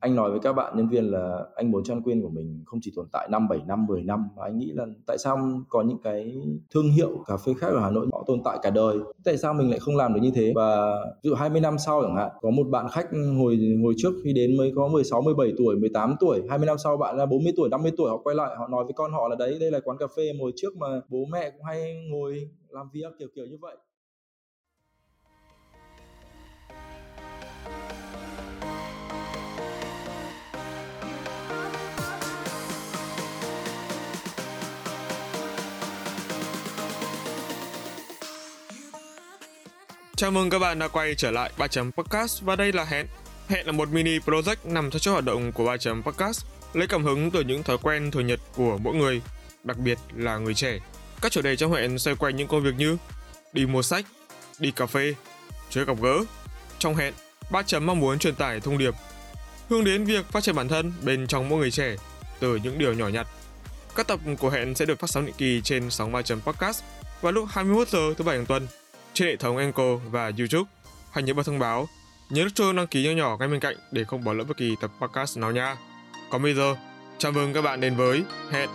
anh nói với các bạn nhân viên là anh muốn Chan Quyên của mình không chỉ tồn tại 5, 7 năm 10 năm mà anh nghĩ là tại sao có những cái thương hiệu cà phê khác ở Hà Nội họ tồn tại cả đời? Tại sao mình lại không làm được như thế? Và ví dụ 20 năm sau chẳng hạn có một bạn khách hồi hồi trước khi đến mới có 16 17 tuổi 18 tuổi 20 năm sau bạn là 40 tuổi 50 tuổi họ quay lại họ nói với con họ là đấy đây là quán cà phê hồi trước mà bố mẹ cũng hay ngồi làm việc kiểu kiểu như vậy. Chào mừng các bạn đã quay trở lại 3 chấm podcast và đây là Hẹn. Hẹn là một mini project nằm trong chuỗi hoạt động của 3 chấm podcast, lấy cảm hứng từ những thói quen thường nhật của mỗi người, đặc biệt là người trẻ. Các chủ đề trong hẹn xoay quanh những công việc như đi mua sách, đi cà phê, chơi gặp gỡ. Trong hẹn, 3 chấm mong muốn truyền tải thông điệp hướng đến việc phát triển bản thân bên trong mỗi người trẻ từ những điều nhỏ nhặt. Các tập của hẹn sẽ được phát sóng định kỳ trên sóng 3 chấm podcast vào lúc 21 giờ thứ bảy hàng tuần trên hệ thống Anchor và YouTube. Hãy nhớ bật thông báo, nhớ nút chuông đăng ký nhỏ nhỏ ngay bên cạnh để không bỏ lỡ bất kỳ tập podcast nào nha. Còn bây giờ, chào mừng các bạn đến với Hẹn.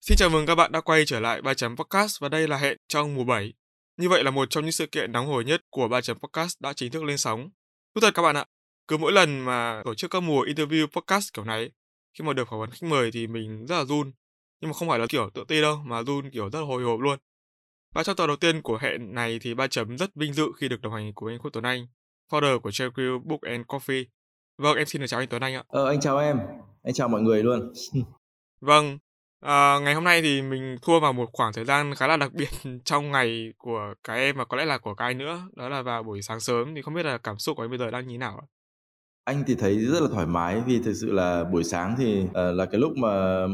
Xin chào mừng các bạn đã quay trở lại 3 chấm podcast và đây là Hẹn trong mùa 7. Như vậy là một trong những sự kiện nóng hổi nhất của 3 chấm podcast đã chính thức lên sóng. Thú thật các bạn ạ, cứ mỗi lần mà tổ chức các mùa interview podcast kiểu này khi mà được phỏng vấn khách mời thì mình rất là run. Nhưng mà không phải là kiểu tự ti đâu mà run kiểu rất là hồi hộp luôn. Và trong tập đầu tiên của hẹn này thì ba chấm rất vinh dự khi được đồng hành cùng anh Quốc Tuấn Anh founder của JQ Book and Coffee. Vâng em xin được chào anh Tuấn Anh ạ. Ờ anh chào em. Anh chào mọi người luôn. Vâng à, ngày hôm nay thì mình thua vào một khoảng thời gian khá là đặc biệt trong ngày của cái em và có lẽ là của cái nữa. Đó là vào buổi sáng sớm thì không biết là cảm xúc của anh bây giờ đang như thế nào ạ anh thì thấy rất là thoải mái vì thực sự là buổi sáng thì uh, là cái lúc mà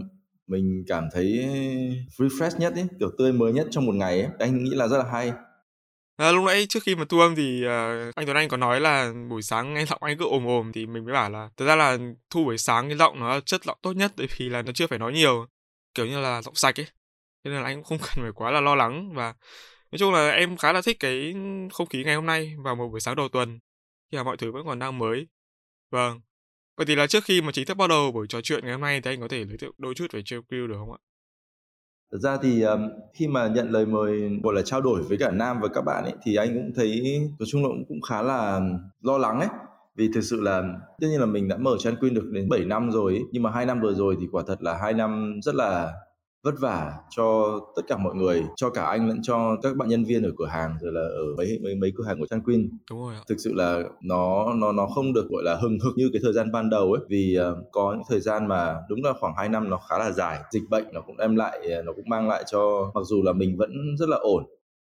mình cảm thấy refresh nhất ấy, kiểu tươi mới nhất trong một ngày ấy. Anh nghĩ là rất là hay. À, lúc nãy trước khi mà thu âm thì uh, anh Tuấn Anh có nói là buổi sáng nghe giọng anh cứ ồm ồm thì mình mới bảo là thực ra là thu buổi sáng cái giọng nó chất giọng tốt nhất bởi vì là nó chưa phải nói nhiều kiểu như là giọng sạch ấy thế nên là anh cũng không cần phải quá là lo lắng và nói chung là em khá là thích cái không khí ngày hôm nay vào một buổi sáng đầu tuần khi mà mọi thứ vẫn còn đang mới Vâng. Vậy thì là trước khi mà chính thức bắt đầu buổi trò chuyện ngày hôm nay thì anh có thể giới thiệu đôi chút về JQ được không ạ? Thật ra thì um, khi mà nhận lời mời gọi là trao đổi với cả Nam và các bạn ấy thì anh cũng thấy nói chung là cũng khá là lo lắng ấy vì thực sự là tất nhiên là mình đã mở Chan Quyên được đến 7 năm rồi ấy, nhưng mà hai năm vừa rồi thì quả thật là hai năm rất là vất vả cho tất cả mọi người cho cả anh lẫn cho các bạn nhân viên ở cửa hàng rồi là ở mấy mấy mấy cửa hàng của Chan Queen đúng rồi ạ. thực sự là nó nó nó không được gọi là hừng hực như cái thời gian ban đầu ấy vì uh, có những thời gian mà đúng là khoảng 2 năm nó khá là dài dịch bệnh nó cũng đem lại nó cũng mang lại cho mặc dù là mình vẫn rất là ổn.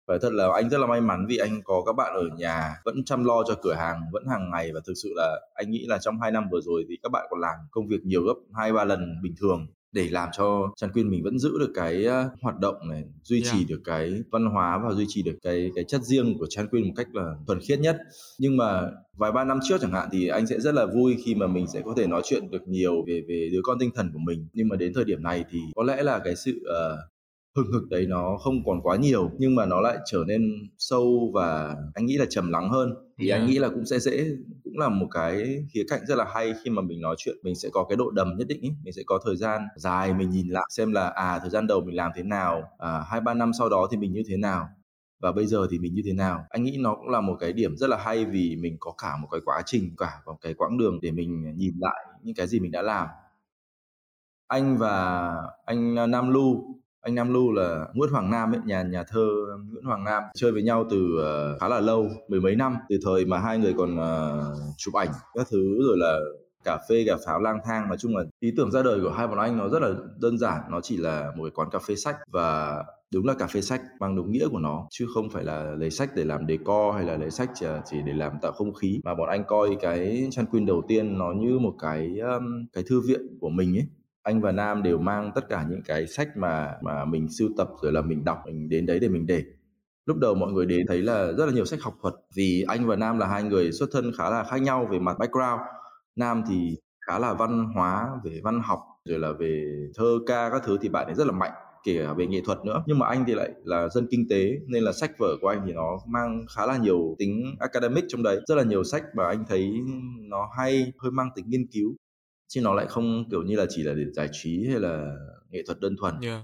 Phải thật là anh rất là may mắn vì anh có các bạn ở nhà vẫn chăm lo cho cửa hàng vẫn hàng ngày. Và thực sự là anh nghĩ là trong hai năm vừa rồi thì các bạn còn làm công việc nhiều gấp hai ba lần bình thường để làm cho Chan Quyên mình vẫn giữ được cái hoạt động này, duy yeah. trì được cái văn hóa và duy trì được cái cái chất riêng của Chan Quyên một cách là thuần khiết nhất. Nhưng mà vài ba năm trước chẳng hạn thì anh sẽ rất là vui khi mà mình sẽ có thể nói chuyện được nhiều về về đứa con tinh thần của mình. Nhưng mà đến thời điểm này thì có lẽ là cái sự uh, hừng hực đấy nó không còn quá nhiều nhưng mà nó lại trở nên sâu và anh nghĩ là trầm lắng hơn thì yeah. anh nghĩ là cũng sẽ dễ cũng là một cái khía cạnh rất là hay khi mà mình nói chuyện mình sẽ có cái độ đầm nhất định ý. mình sẽ có thời gian dài mình nhìn lại xem là à thời gian đầu mình làm thế nào à hai ba năm sau đó thì mình như thế nào và bây giờ thì mình như thế nào anh nghĩ nó cũng là một cái điểm rất là hay vì mình có cả một cái quá trình cả một cái quãng đường để mình nhìn lại những cái gì mình đã làm anh và anh Nam Lu anh Nam Lưu là Nguyễn Hoàng Nam ấy, nhà nhà thơ Nguyễn Hoàng Nam. Chơi với nhau từ uh, khá là lâu, mười mấy năm, từ thời mà hai người còn uh, chụp ảnh các thứ rồi là cà phê cà pháo lang thang. Nói chung là ý tưởng ra đời của hai bọn anh nó rất là đơn giản. Nó chỉ là một cái quán cà phê sách và đúng là cà phê sách mang đúng nghĩa của nó chứ không phải là lấy sách để làm decor hay là lấy sách ờ, chỉ để làm tạo không khí. Mà bọn anh coi cái chăn quyên đầu tiên nó như một cái um, cái thư viện của mình ấy anh và Nam đều mang tất cả những cái sách mà mà mình sưu tập rồi là mình đọc, mình đến đấy để mình để. Lúc đầu mọi người đến thấy là rất là nhiều sách học thuật, vì anh và Nam là hai người xuất thân khá là khác nhau về mặt background. Nam thì khá là văn hóa, về văn học, rồi là về thơ ca các thứ thì bạn ấy rất là mạnh, kể cả về nghệ thuật nữa. Nhưng mà anh thì lại là dân kinh tế, nên là sách vở của anh thì nó mang khá là nhiều tính academic trong đấy. Rất là nhiều sách mà anh thấy nó hay, hơi mang tính nghiên cứu chứ nó lại không kiểu như là chỉ là để giải trí hay là nghệ thuật đơn thuần. Yeah.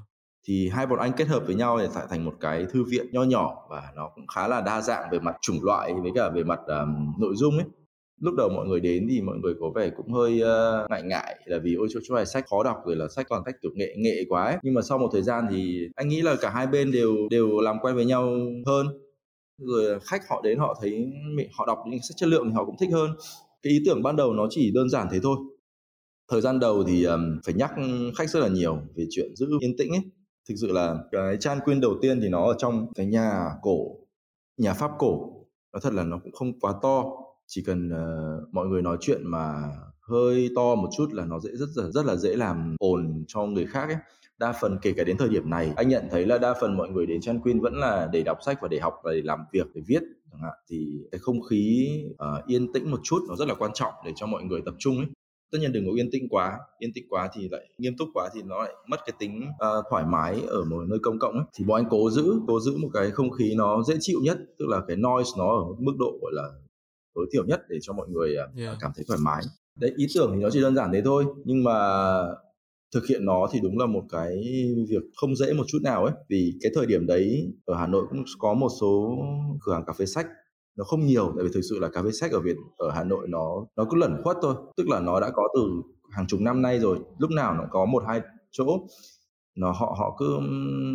thì hai bọn anh kết hợp với nhau để tạo thành một cái thư viện nho nhỏ và nó cũng khá là đa dạng về mặt chủng loại với cả về mặt um, nội dung ấy. Lúc đầu mọi người đến thì mọi người có vẻ cũng hơi uh, ngại ngại là vì ôi chỗ chỗ này sách khó đọc rồi là sách toàn sách kiểu nghệ nghệ quá ấy. nhưng mà sau một thời gian thì anh nghĩ là cả hai bên đều đều làm quen với nhau hơn. Rồi khách họ đến họ thấy họ đọc những sách chất lượng thì họ cũng thích hơn. Cái ý tưởng ban đầu nó chỉ đơn giản thế thôi thời gian đầu thì um, phải nhắc khách rất là nhiều về chuyện giữ yên tĩnh ấy. Thực sự là cái chan quyên đầu tiên thì nó ở trong cái nhà cổ nhà pháp cổ. Nó thật là nó cũng không quá to. Chỉ cần uh, mọi người nói chuyện mà hơi to một chút là nó dễ rất là rất là dễ làm ồn cho người khác ấy. Đa phần kể cả đến thời điểm này anh nhận thấy là đa phần mọi người đến chan quyên vẫn là để đọc sách và để học và để làm việc để viết chẳng hạn. Thì cái không khí uh, yên tĩnh một chút nó rất là quan trọng để cho mọi người tập trung ấy tất nhiên đừng có yên tĩnh quá. Yên tĩnh quá thì lại nghiêm túc quá thì nó lại mất cái tính uh, thoải mái ở một nơi công cộng ấy. Thì bọn anh cố giữ cố giữ một cái không khí nó dễ chịu nhất tức là cái noise nó ở mức độ gọi là tối thiểu nhất để cho mọi người uh, Yeah. cảm thấy thoải mái. Đấy ý tưởng thì nó chỉ đơn giản thế thôi nhưng mà thực hiện nó thì đúng là một cái việc không dễ một chút nào ấy. Vì cái thời điểm đấy ở Hà Nội cũng có một số cửa hàng cà phê sách nó không nhiều, tại vì thực sự là cà phê sách ở Việt, ở Hà Nội nó nó cứ lẩn khuất thôi. Tức là nó đã có từ hàng chục năm nay rồi, lúc nào nó có một, hai chỗ. Nó, họ họ cứ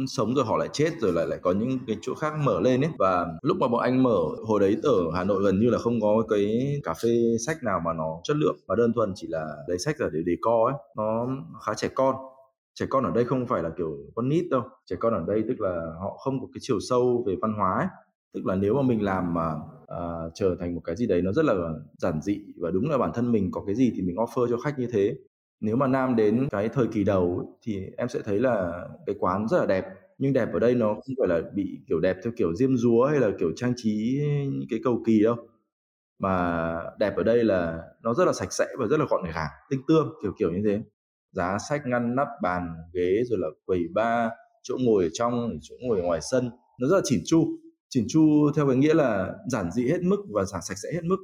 sống rồi họ lại chết rồi lại lại có những cái chỗ khác mở lên ấy. Và lúc mà bọn anh mở, hồi đấy ở Hà Nội gần như là không có cái cà phê sách nào mà nó chất lượng, mà đơn thuần chỉ là lấy sách ra để đề co ấy. Nó khá trẻ con. Trẻ con ở đây không phải là kiểu con nít đâu. Trẻ con ở đây tức là họ không có cái chiều sâu về văn hóa ấy tức là nếu mà mình làm mà uh, trở thành một cái gì đấy nó rất là giản dị và đúng là bản thân mình có cái gì thì mình offer cho khách như thế. Nếu mà nam đến cái thời kỳ đầu ấy, thì em sẽ thấy là cái quán rất là đẹp. Nhưng đẹp ở đây nó không phải là bị kiểu đẹp theo kiểu diêm dúa hay là kiểu trang trí những cái cầu kỳ đâu. Mà đẹp ở đây là nó rất là sạch sẽ và rất là gọn gàng tinh tươm kiểu kiểu như thế. Giá sách ngăn nắp bàn ghế rồi là quầy bar chỗ ngồi ở trong chỗ ngồi ở ngoài sân nó rất là chỉn chu chỉn chu theo cái nghĩa là giản dị hết mức và giản sạch sẽ hết mức.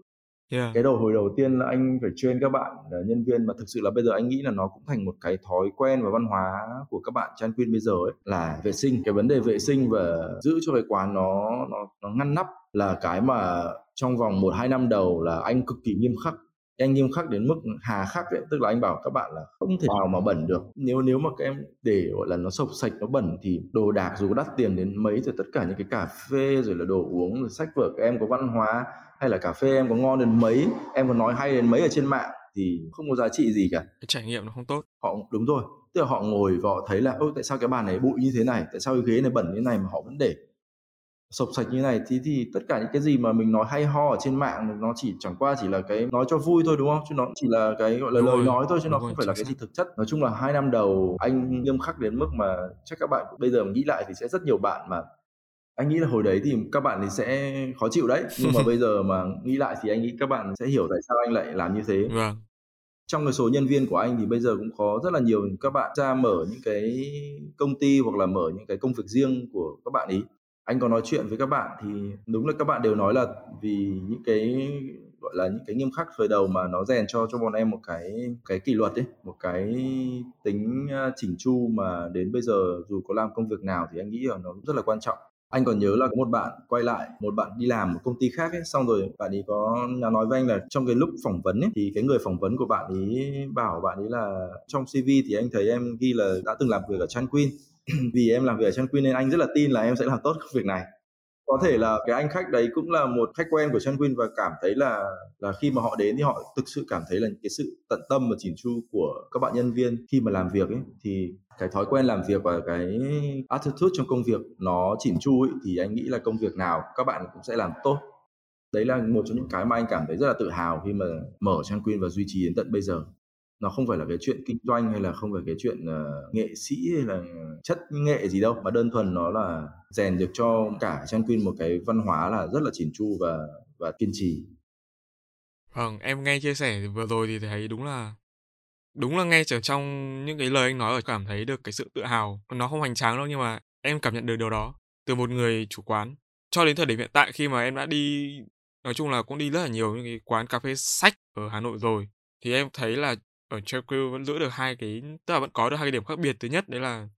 Yeah. cái đầu hồi đầu tiên là anh phải train các bạn là nhân viên mà thực sự là bây giờ anh nghĩ là nó cũng thành một cái thói quen và văn hóa của các bạn Chan Quyên bây giờ ấy là vệ sinh. Cái vấn đề vệ sinh và giữ cho cái quán nó nó nó ngăn nắp là cái mà trong vòng một hai năm đầu là anh cực kỳ nghiêm khắc anh nghiêm khắc đến mức hà khắc ấy tức là anh bảo các bạn là không thể nào mà bẩn được. Nếu nếu mà các em để gọi là nó sộc sạch nó bẩn thì đồ đạc dù đắt tiền đến mấy rồi tất cả những cái cà phê rồi là đồ uống rồi sách vở các em có văn hóa hay là cà phê em có ngon đến mấy em có nói hay đến mấy ở trên mạng thì không có giá trị gì cả. Cái trải nghiệm nó không tốt. họ đúng rồi tức là họ ngồi và họ thấy là ôi tại sao cái bàn này bụi như thế này? Tại sao cái ghế này bẩn như thế này mà họ vẫn để sộc sạch như này thì thì tất cả những cái gì mà mình nói hay ho ở trên mạng nó chỉ chẳng qua chỉ là cái nói cho vui thôi đúng không? Chứ nó chỉ là cái gọi là Đúng lời rồi, nói thôi chứ nó không rồi, phải là cái gì thực chất. Nói chung là hai năm đầu anh nghiêm khắc đến mức mà chắc các bạn bây giờ nghĩ lại thì sẽ rất nhiều bạn mà anh nghĩ là hồi đấy thì các bạn thì sẽ khó chịu đấy. Nhưng mà bây giờ mà nghĩ lại thì anh nghĩ các bạn sẽ hiểu tại sao anh lại làm như thế. Vâng. trong cái số nhân viên của anh thì bây giờ cũng có rất là nhiều các bạn ra mở những cái công ty hoặc là mở những cái công việc riêng của các bạn ý anh có nói chuyện với các bạn thì đúng là các bạn đều nói là vì những cái, gọi là, những cái nghiêm khắc thời đầu mà nó rèn cho cho bọn em một cái cái kỷ luật ấy, một cái tính chỉnh chu mà đến bây giờ dù có làm công việc nào thì anh nghĩ là nó rất là quan trọng. Anh còn nhớ là có một bạn quay lại, một bạn đi làm một công ty khác ấy, xong rồi bạn ấy có nói với anh là trong cái lúc phỏng vấn ấy thì cái người phỏng vấn của bạn ấy bảo bạn ấy là trong cv thì anh thấy em ghi là đã từng làm việc ở Chan Queen. vì em làm việc ở Chan Queen nên anh rất là tin là em sẽ làm tốt công việc này. Có thể là cái anh khách đấy cũng là một khách quen của Chan Queen và cảm thấy là là khi mà họ đến thì họ thực sự cảm thấy là cái sự tận tâm và chỉn chu của các bạn nhân viên khi mà làm việc ấy thì cái thói quen làm việc và cái attitude trong công việc nó chỉn chu ấy thì anh nghĩ là công việc nào các bạn cũng sẽ làm tốt. Đấy là một trong những cái mà anh cảm thấy rất là tự hào khi mà mở Chan Queen và duy trì đến tận bây giờ nó không phải là cái chuyện kinh doanh hay là không phải cái chuyện uh, nghệ sĩ hay là chất nghệ gì đâu mà đơn thuần nó là rèn được cho cả trang quyên một cái văn hóa là rất là chỉn chu và và kiên trì Vâng, em nghe chia sẻ vừa rồi thì thấy đúng là Đúng là nghe trở trong những cái lời anh nói, cảm thấy được cái sự tự hào, nó không hoành tráng đâu nhưng mà em cảm nhận được điều đó từ một người chủ quán. Cho đến thời điểm hiện tại khi mà em đã đi nói chung là cũng đi rất là nhiều những cái quán cà phê sách ở Hà Nội rồi, thì em thấy là ở Tranquil vẫn giữ được hai cái tức là vẫn có được hai cái điểm khác biệt. Thứ nhất đấy là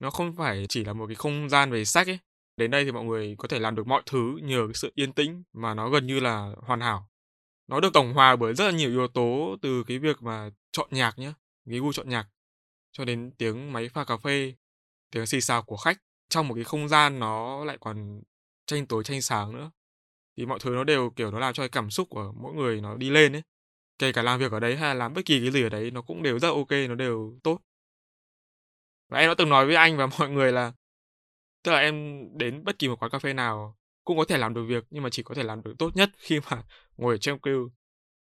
nó không phải chỉ là một cái không gian về sách ấy. Đến đây thì mọi người có thể làm được mọi thứ nhờ cái sự yên tĩnh mà nó gần như là hoàn hảo. Nó được tổng hòa bởi rất là nhiều yếu tố từ cái việc mà chọn nhạc nhá, cái gu chọn nhạc, cho đến tiếng máy pha cà phê, tiếng xì xào của khách trong một cái không gian nó lại còn tranh tối tranh sáng nữa. Thì mọi thứ nó đều, kiểu, nó làm cho cái cảm xúc của mỗi người nó đi lên ấy. Kể cả làm việc ở đấy hay là làm bất kỳ cái gì ở đấy nó cũng đều rất ok, nó đều tốt. Và em đã từng nói với anh và mọi người là tức là em đến bất kỳ một quán cà phê nào cũng có thể làm được việc nhưng mà chỉ có thể làm được tốt nhất khi mà ngồi ở trong queue.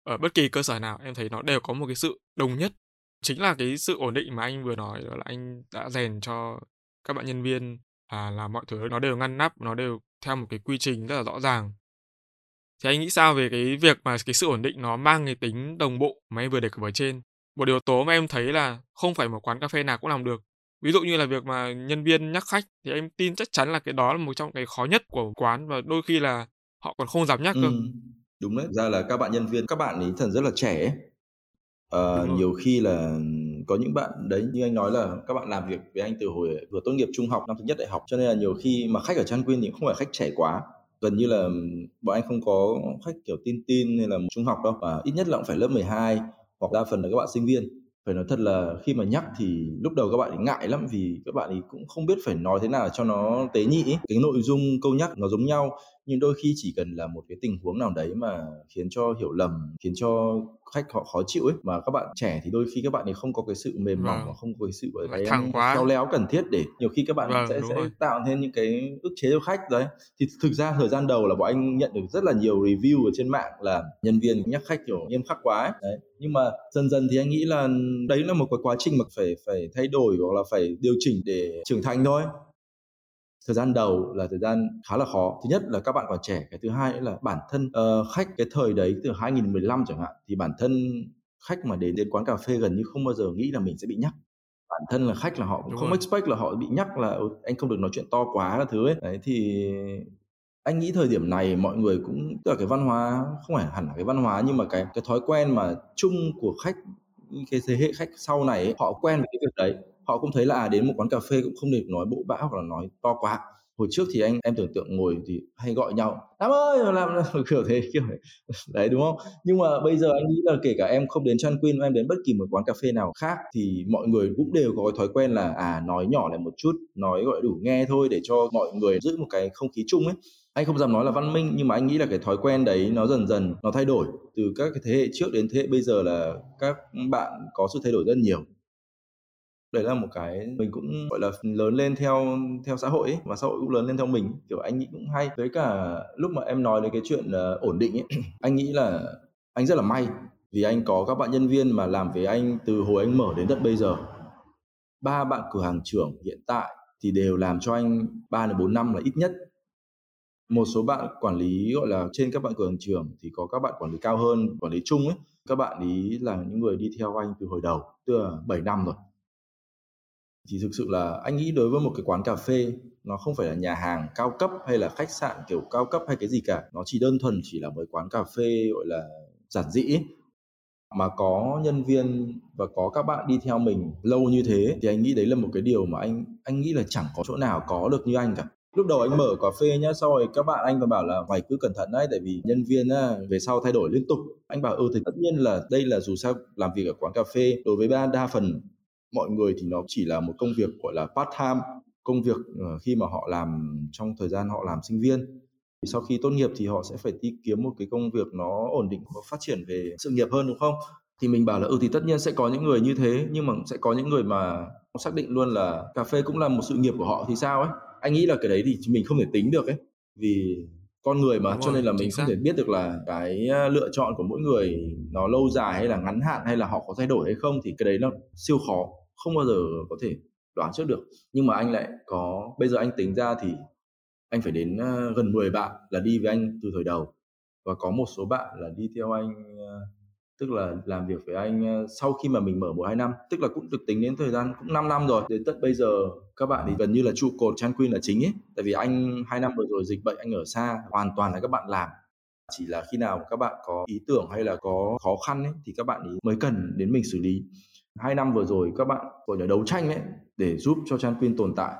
Ở bất kỳ cơ sở nào em thấy nó đều có một cái sự đồng nhất. Chính là cái sự ổn định mà anh vừa nói đó là anh đã rèn cho các bạn nhân viên à, là mọi thứ nó đều ngăn nắp, nó đều theo một cái quy trình rất là rõ ràng. Thì anh nghĩ sao về cái việc mà cái sự ổn định nó mang cái tính đồng bộ mà em vừa đề cập ở trên? Một yếu tố mà em thấy là không phải một quán cà phê nào cũng làm được. Ví dụ như là việc mà nhân viên nhắc khách thì em tin chắc chắn là cái đó là một trong cái khó nhất của quán và đôi khi là họ còn không dám nhắc cơ. Ừm, đúng đấy. Ra là các bạn nhân viên, các bạn ấy thần rất là trẻ ấy. Ờ, nhiều khi là có những bạn đấy như anh nói là các bạn làm việc với anh từ hồi vừa tốt nghiệp trung học năm thứ nhất đại học cho nên là nhiều khi mà khách ở Tranquin thì cũng không phải khách trẻ quá gần như là bọn anh không có khách, kiểu, tin tin hay là trung học đâu và ít nhất là cũng phải lớp 12 hoặc đa phần là các bạn sinh viên phải nói thật là khi mà nhắc thì lúc đầu các bạn ấy ngại lắm vì các bạn ấy cũng không biết phải nói thế nào cho nó tế nhị ấy. cái nội dung câu nhắc nó giống nhau nhưng đôi khi chỉ cần là một cái tình huống nào đấy mà khiến cho hiểu lầm khiến cho khách họ khó chịu ấy mà các bạn trẻ thì đôi khi các bạn ấy không có cái sự mềm mỏng Vâng. và không có cái sự cái thẳng quá. khéo léo cần thiết để nhiều khi các bạn Vâng, sẽ sẽ rồi. tạo thêm những cái ức chế cho khách đấy thì thực ra thời gian đầu là bọn anh nhận được rất là nhiều review ở trên mạng là nhân viên nhắc khách kiểu nghiêm khắc quá ấy. đấy nhưng mà dần dần thì anh nghĩ là đấy là một cái quá trình mà phải phải thay đổi hoặc là phải điều chỉnh để trưởng thành thôi thời gian đầu là thời gian khá là khó. Thứ nhất là các bạn còn trẻ cái thứ hai là bản thân ờ, khách cái thời đấy từ 2015 chẳng hạn thì bản thân khách mà đến đến quán cà phê gần như không bao giờ nghĩ là mình sẽ bị nhắc. Bản thân là khách là họ cũng Đúng không rồi. expect là họ bị nhắc là "Ừ, anh không được nói chuyện to quá các thứ ấy. Đấy thì anh nghĩ thời điểm này mọi người cũng tức là cái văn hóa không phải hẳn là cái văn hóa nhưng mà cái cái thói quen mà chung của khách cái thế hệ khách sau này ấy, họ quen với cái việc đấy họ cũng thấy là à, đến một quán cà phê cũng không được nói bộ bã hoặc là nói to quá. Hồi trước thì anh em tưởng tượng ngồi thì hay gọi nhau Nam ơi! làm kiểu thế kiểu đấy. đấy đúng không? Nhưng mà bây giờ anh nghĩ là kể cả em không đến Chan Queen em đến bất kỳ một quán cà phê nào khác thì mọi người cũng đều có cái thói quen là à nói nhỏ lại một chút nói gọi đủ nghe thôi để cho mọi người giữ một cái không khí chung ấy. Anh không dám nói là văn minh nhưng mà anh nghĩ là cái thói quen đấy nó dần dần nó thay đổi từ các cái thế hệ trước đến thế hệ bây giờ là các bạn có sự thay đổi rất nhiều đấy là một cái mình cũng gọi là lớn lên theo theo xã hội ấy, và xã hội cũng lớn lên theo mình. Kiểu anh nghĩ cũng hay. Với cả lúc mà em nói đến cái chuyện uh, ổn định ấy anh nghĩ là anh rất là may vì anh có các bạn nhân viên mà làm với anh từ hồi anh mở đến tận bây giờ. Ba bạn cửa hàng trưởng hiện tại thì đều làm cho anh 3 đến 4 năm là ít nhất. Một số bạn quản lý gọi là trên các bạn cửa hàng trưởng thì có các bạn quản lý cao hơn quản lý chung ấy. Các bạn ý là những người đi theo anh từ hồi đầu tức là 7 năm rồi thì thực sự là anh nghĩ đối với một cái quán cà phê nó không phải là nhà hàng cao cấp hay là khách sạn kiểu cao cấp hay cái gì cả. Nó chỉ đơn thuần chỉ là một quán cà phê gọi là giản dĩ ấy. mà có nhân viên và có các bạn đi theo mình lâu như thế thì anh nghĩ đấy là một cái điều mà anh anh nghĩ là chẳng có chỗ nào có được như anh cả. Lúc đầu anh mở cà phê nhá sau rồi các bạn anh còn bảo là mày cứ cẩn thận đấy tại vì nhân viên á, về sau thay đổi liên tục. Anh bảo ừ thì tất nhiên là đây là dù sao làm việc ở quán cà phê đối với ba đa phần mọi người thì nó chỉ là một công việc gọi là part time công việc ờ, khi mà họ làm trong thời gian họ làm sinh viên. Thì sau khi tốt nghiệp thì họ sẽ phải đi kiếm một cái công việc nó ổn định và phát triển về sự nghiệp hơn đúng không? Thì mình bảo là ừ thì tất nhiên sẽ có những người như thế nhưng mà sẽ có những người mà xác định luôn là cà phê cũng là một sự nghiệp của họ thì sao ấy? Anh nghĩ là cái đấy thì mình không thể tính được ấy. Vì con người mà Đúng cho rồi, nên là mình không thể biết được là cái ờ, lựa chọn của mỗi người nó lâu dài hay là ngắn hạn hay là họ có thay đổi hay không thì cái đấy nó siêu khó không bao giờ có thể đoán trước được. Nhưng mà anh lại có bây giờ anh tính ra thì anh phải đến ờ, gần 10 bạn là đi với anh từ thời đầu. Và có một số bạn là đi theo anh ờ, tức là làm việc với anh ờ, sau khi mà mình mở một hai năm tức là cũng được tính đến thời gian cũng 5 năm rồi. Đến tận bây giờ các bạn thì gần như là trụ cột Chan Queen là chính ấy. Tại vì anh hai năm vừa rồi dịch bệnh anh ở xa hoàn toàn là các bạn làm. Chỉ là khi nào các bạn có ý tưởng hay là có khó khăn ấy, thì các bạn ấy mới cần đến mình xử lý hai năm vừa rồi các bạn gọi là đấu tranh ấy để giúp cho Chan Queen tồn tại.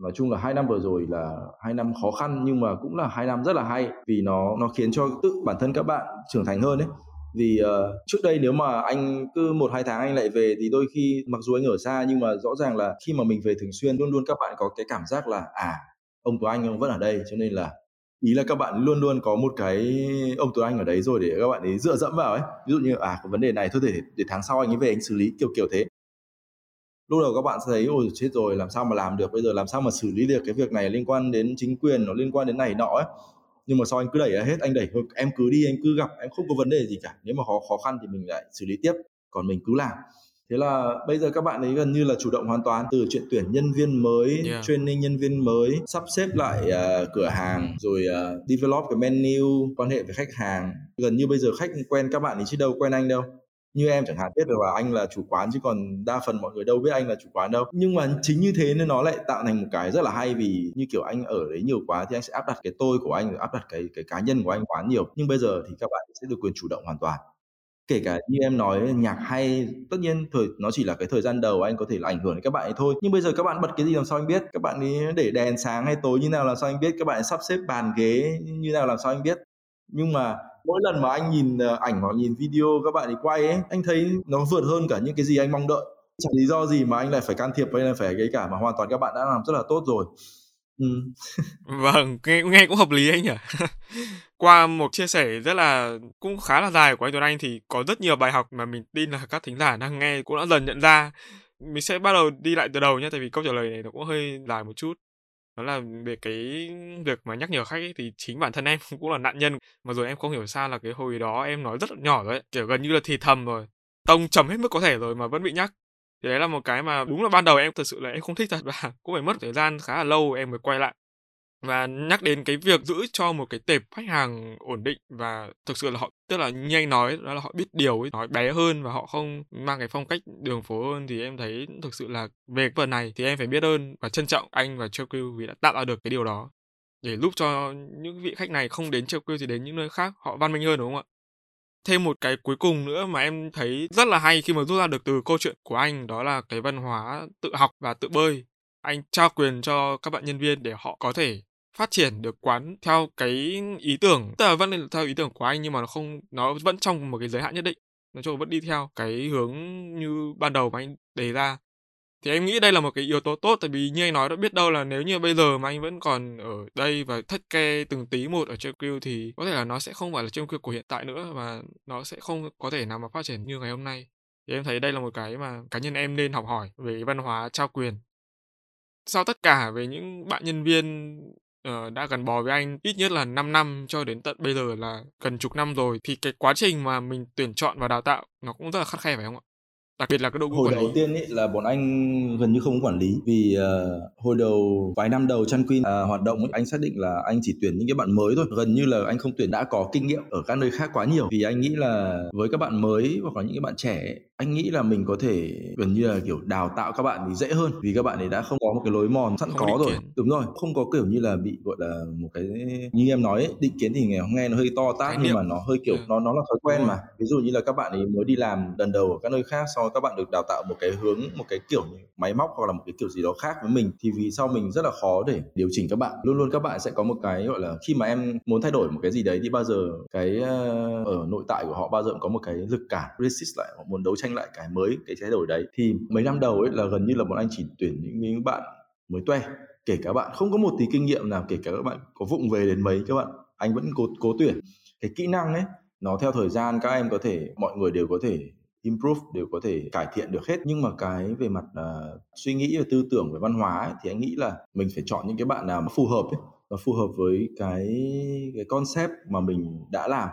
Nói chung là hai năm vừa rồi là hai năm khó khăn nhưng mà cũng là hai năm rất là hay vì nó nó khiến cho tự bản thân các bạn trưởng thành hơn ấy. Vì uh, trước đây nếu mà anh cứ một hai tháng anh lại về thì đôi khi mặc dù anh ở xa nhưng mà rõ ràng là khi mà mình về thường xuyên luôn luôn các bạn có cái cảm giác là à ông của Anh ông vẫn ở đây cho nên là ý là các bạn luôn luôn có một cái ông Tuấn Anh ở đấy rồi để các bạn ấy dựa dẫm vào ấy. Ví dụ như à cái vấn đề này, thôi để để tháng sau anh ấy về anh xử lý, kiểu kiểu thế. Lúc đầu các bạn sẽ thấy, ôi, chết rồi, làm sao mà làm được? Bây giờ làm sao mà xử lý được cái việc này liên quan đến chính quyền, nó liên quan đến này nọ ấy? Nhưng mà sau anh cứ đẩy hết, anh đẩy em cứ đi anh cứ gặp, em không có vấn đề gì cả. Nếu mà khó khó khăn thì mình lại xử lý tiếp, còn mình cứ làm thế là bây giờ các bạn ấy gần như là chủ động hoàn toàn từ chuyện tuyển nhân viên mới yeah. training nhân viên mới sắp xếp lại uh, cửa hàng rồi uh, develop cái menu quan hệ với khách hàng. Gần như bây giờ khách quen các bạn ấy chứ đâu quen anh đâu. Như em chẳng hạn biết được là anh là chủ quán chứ còn đa phần mọi người đâu biết anh là chủ quán đâu. Nhưng mà chính như thế nên nó lại tạo thành một cái rất là hay vì như kiểu anh ở đấy nhiều quá thì anh sẽ áp đặt cái tôi của anh áp đặt cái cái cá nhân của anh quá nhiều. Nhưng bây giờ thì các bạn sẽ được quyền chủ động hoàn toàn kể cả như em nói, nhạc hay, tất nhiên thời, nó chỉ là cái thời gian đầu, anh có thể là ảnh hưởng đến các bạn ấy thôi. Nhưng bây giờ các bạn bật cái gì làm sao anh biết? Các bạn ấy để đèn sáng hay tối như nào làm sao anh biết? Các bạn ấy sắp xếp bàn ghế như nào làm sao anh biết? Nhưng mà mỗi lần mà anh nhìn ờ, ảnh hoặc nhìn video các bạn ấy quay ấy, anh thấy nó vượt hơn cả những cái gì anh mong đợi. Chẳng lý do gì mà anh lại phải can thiệp hay là phải cái cả mà hoàn toàn các bạn đã làm rất là tốt rồi. Ừ. vâng nghe nghe cũng hợp lý anh nhỉ. Qua một chia sẻ rất là cũng khá là dài của anh Tuấn Anh thì có rất nhiều bài học mà mình tin là các thính giả đang nghe cũng đã dần nhận ra. Mình sẽ bắt đầu đi lại từ đầu nhé tại vì câu trả lời này nó cũng hơi dài một chút. Đó là về cái việc mà nhắc nhở khách ấy, thì chính bản thân em cũng là nạn nhân mà rồi em không hiểu sao là cái hồi đó em nói rất là nhỏ rồi ấy, kiểu gần như là thì thầm rồi tông trầm hết mức có thể rồi mà vẫn bị nhắc thì đấy là một cái mà đúng là ban đầu em thật sự là em không thích thật và cũng phải mất thời gian khá là lâu em mới quay lại. Và nhắc đến cái việc giữ cho một cái tệp khách hàng ổn định và thực sự là họ, tức là như anh nói, đó là họ biết điều ấy nói bé hơn và họ không mang cái phong cách đường phố hơn thì em thấy thực sự là về phần này thì em phải biết ơn và trân trọng anh và Chokyu vì đã tạo ra được cái điều đó để giúp cho những vị khách này không đến Chokyu thì đến những nơi khác họ văn minh hơn, đúng không ạ? Thêm một cái cuối cùng nữa mà em thấy rất là hay khi mà rút ra được từ câu chuyện của anh, đó là cái văn hóa tự học và tự bơi. Anh trao quyền cho các bạn nhân viên để họ có thể phát triển được quán theo cái ý tưởng. Tức là vẫn là theo ý tưởng của anh nhưng mà nó không, nó vẫn trong một cái giới hạn nhất định. Nói chung vẫn đi theo cái hướng như ban đầu mà anh đề ra thì em nghĩ đây là một cái yếu tố tốt tại vì như anh nói đã biết đâu là nếu như bây giờ mà anh vẫn còn ở đây và thất kê từng tí một ở Jekyll thì có thể là nó sẽ không phải là Jekyll của hiện tại nữa và nó sẽ không có thể nào mà phát triển như ngày hôm nay thì em thấy đây là một cái mà cá nhân em nên học hỏi về văn hóa trao quyền sau tất cả về những bạn nhân viên uh, đã gắn bó với anh ít nhất là 5 năm cho đến tận bây giờ là gần chục năm rồi thì cái quá trình mà mình tuyển chọn và đào tạo nó cũng rất là khắt khe phải không ạ? Đặc biệt là cái đội ngũ hồi đầu tiên ý là bọn anh gần như không có quản lý vì uh, hồi đầu vài năm đầu chăn queen uh, hoạt động ấy, anh xác định là anh chỉ tuyển những cái bạn mới thôi. Gần như là anh không tuyển đã có kinh nghiệm ở các nơi khác quá nhiều. Vì anh nghĩ là với các bạn mới hoặc là những cái bạn trẻ anh nghĩ là mình có thể gần như là kiểu đào tạo các bạn thì dễ hơn vì các bạn ấy đã không có một cái lối mòn sẵn không có rồi. kiến. đúng rồi không có kiểu như là bị gọi là một cái như em nói ấy, định kiến thì nghe, nghe nó hơi to tát nhưng mà nó hơi kiểu ừ. nó nó là thói quen mà. Ví dụ như là các bạn ấy mới đi làm lần đầu ở các nơi khác sau các bạn được đào tạo một cái hướng, một cái kiểu máy móc hoặc là một cái kiểu gì đó khác với mình thì vì sao mình rất là khó để điều chỉnh các bạn? Luôn luôn các bạn sẽ có một cái, gọi là, khi mà em muốn thay đổi một cái gì đấy thì bao giờ cái ờ, ở nội tại của họ bao giờ cũng có một cái lực cản, resist lại, họ muốn đấu tranh lại cái mới, cái thay đổi đấy. Thì mấy năm đầu ấy là gần như là bọn anh chỉ tuyển những những bạn mới toe, kể cả bạn không có một tí kinh nghiệm nào, kể cả các bạn có vụng về đến mấy, các bạn, anh vẫn cố cố tuyển. Cái kỹ năng ấy, nó theo thời gian các em có thể, mọi người đều có thể improve đều có thể cải thiện được hết. Nhưng mà cái về mặt uh, suy nghĩ và tư tưởng về văn hóa ấy, thì anh nghĩ là mình phải chọn những cái bạn nào mà phù hợp ấy nó phù hợp với cái cái concept mà mình đã làm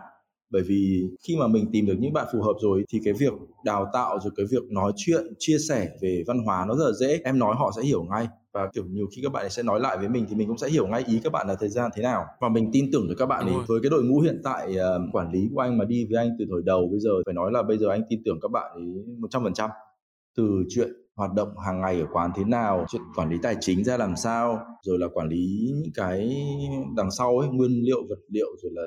bởi vì khi mà mình tìm được những bạn phù hợp rồi thì cái việc đào tạo rồi cái việc nói chuyện chia sẻ về văn hóa nó rất là dễ. Em nói họ sẽ hiểu ngay và kiểu nhiều khi các bạn sẽ nói lại với mình thì mình cũng sẽ hiểu ngay ý các bạn là thời gian thế nào. Và mình tin tưởng được các bạn ấy. với cái đội ngũ hiện tại uh, quản lý của anh mà đi với anh từ thời đầu bây giờ phải nói là bây giờ anh tin tưởng các bạn ấy một trăm phần trăm. Từ chuyện hoạt động hàng ngày ở quán thế nào chuyện quản lý tài chính ra làm sao rồi là quản lý những cái đằng sau ấy nguyên liệu vật liệu rồi là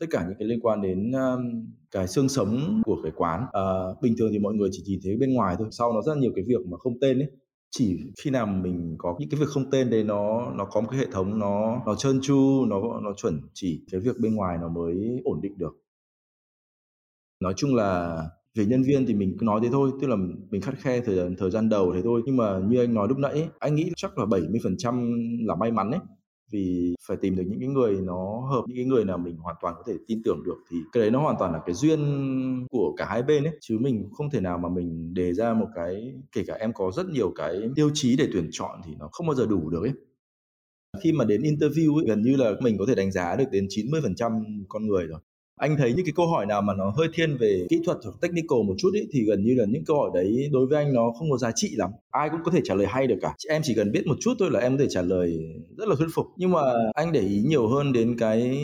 tất cả những cái liên quan đến um, cái xương sống của cái quán. À, bình thường thì mọi người chỉ nhìn thấy bên ngoài thôi. Sau nó rất nhiều cái việc mà không tên ấy. Chỉ khi nào mình có những cái việc không tên đấy nó nó có một cái hệ thống nó nó trơn tru nó nó chuẩn chỉ cái việc bên ngoài nó mới ổn định được. Nói chung là về nhân viên thì mình cứ nói thế thôi tức là mình khắt khe thời thời gian đầu thế thôi. Nhưng mà như anh nói lúc nãy anh nghĩ chắc là 70% là may mắn ấy vì phải tìm được những cái người nó hợp những cái người nào mình hoàn toàn có thể tin tưởng được thì cái đấy nó hoàn toàn là cái duyên của cả hai bên ấy. Chứ mình không thể nào mà mình đề ra một cái kể cả em có rất nhiều cái tiêu chí để tuyển chọn thì nó không bao giờ đủ được ấy. Khi mà đến interview ấy, gần như là mình có thể đánh giá được đến 90% con người rồi anh thấy những cái câu hỏi nào mà nó hơi thiên về kỹ thuật hoặc technical một chút ấy thì gần như là những câu hỏi đấy đối với anh nó không có giá trị lắm. Ai cũng có thể trả lời hay được cả. Em chỉ cần biết một chút thôi là em có thể trả lời rất là thuyết phục. Nhưng mà anh để ý nhiều hơn đến cái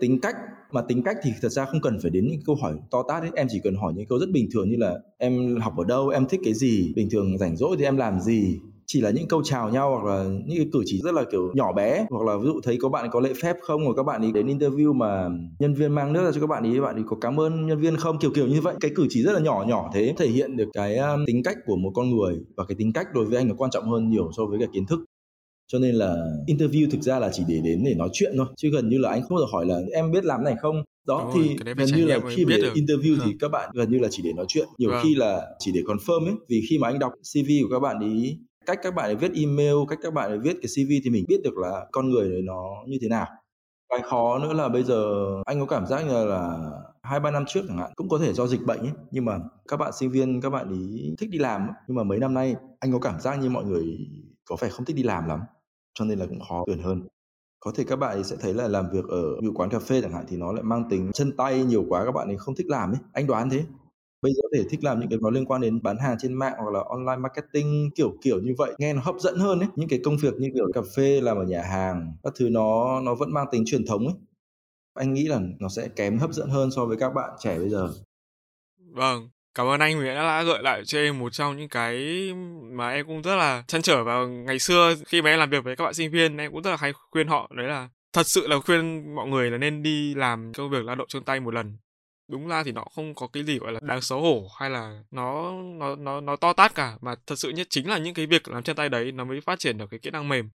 tính cách. Mà tính cách thì thật ra không cần phải đến những câu hỏi to tát ấy. Em chỉ cần hỏi những câu rất bình thường như là em học ở đâu, em thích cái gì, bình thường rảnh rỗi thì em làm gì chỉ là những câu chào nhau hoặc là những cái cử chỉ rất là kiểu nhỏ bé. Hoặc là ví dụ thấy có bạn có lễ phép không hoặc các bạn ấy đến interview mà nhân viên mang nước ra cho các bạn ấy bạn ấy có cảm ơn nhân viên không? Kiểu kiểu như vậy. Cái cử chỉ rất là nhỏ nhỏ thế thể hiện được cái um, tính cách của một con người và cái tính cách đối với anh nó quan trọng hơn nhiều so với cả kiến thức. Cho nên là interview thực ra là chỉ để đến để nói chuyện thôi chứ gần như là anh không bao giờ hỏi là em biết làm này không? Đó Đúng thì gần như là khi để interview thì các bạn gần như là chỉ để nói chuyện. Nhiều vâng. khi là chỉ để confirm ấy vì khi mà anh đọc cv của các bạn ý cách các bạn ấy viết email, cách các bạn ấy viết cái cv thì mình biết được là con người đấy nó như thế nào. Cái khó nữa là bây giờ anh có cảm giác như là hai, ba năm trước chẳng hạn, cũng có thể do dịch bệnh ấy, nhưng mà các bạn sinh viên, các bạn ý thích đi làm nhưng mà mấy năm nay, anh có cảm giác như mọi người có phải không thích đi làm lắm, cho nên là cũng khó tuyển hơn. Có thể các bạn ấy sẽ thấy là làm việc ở ví quán cà phê chẳng hạn thì nó lại mang tính chân tay nhiều quá, các bạn ấy không thích làm ấy. Anh đoán thế bây giờ có thể thích làm những cái nó liên quan đến bán hàng trên mạng hoặc là online marketing, kiểu kiểu như vậy. Nghe nó hấp dẫn hơn ấy, những cái công việc như kiểu cà phê, làm ở nhà hàng, các thứ nó nó vẫn mang tính truyền thống ấy. Anh nghĩ là nó sẽ kém hấp dẫn hơn so với các bạn trẻ bây giờ. Vâng cảm ơn anh vì đã gợi lại cho em một trong những cái mà em cũng rất là chăn trở vào ngày xưa khi mà em làm việc với các bạn sinh viên. Em cũng rất là hay khuyên họ đấy là thật sự là khuyên mọi người là nên đi làm công việc lao động chân tay một lần đúng ra thì nó không có cái gì gọi là đáng xấu hổ hay là nó nó nó nó to tát cả. Mà thật sự nhất chính là những cái việc làm chân tay đấy nó mới phát triển được cái kỹ năng mềm.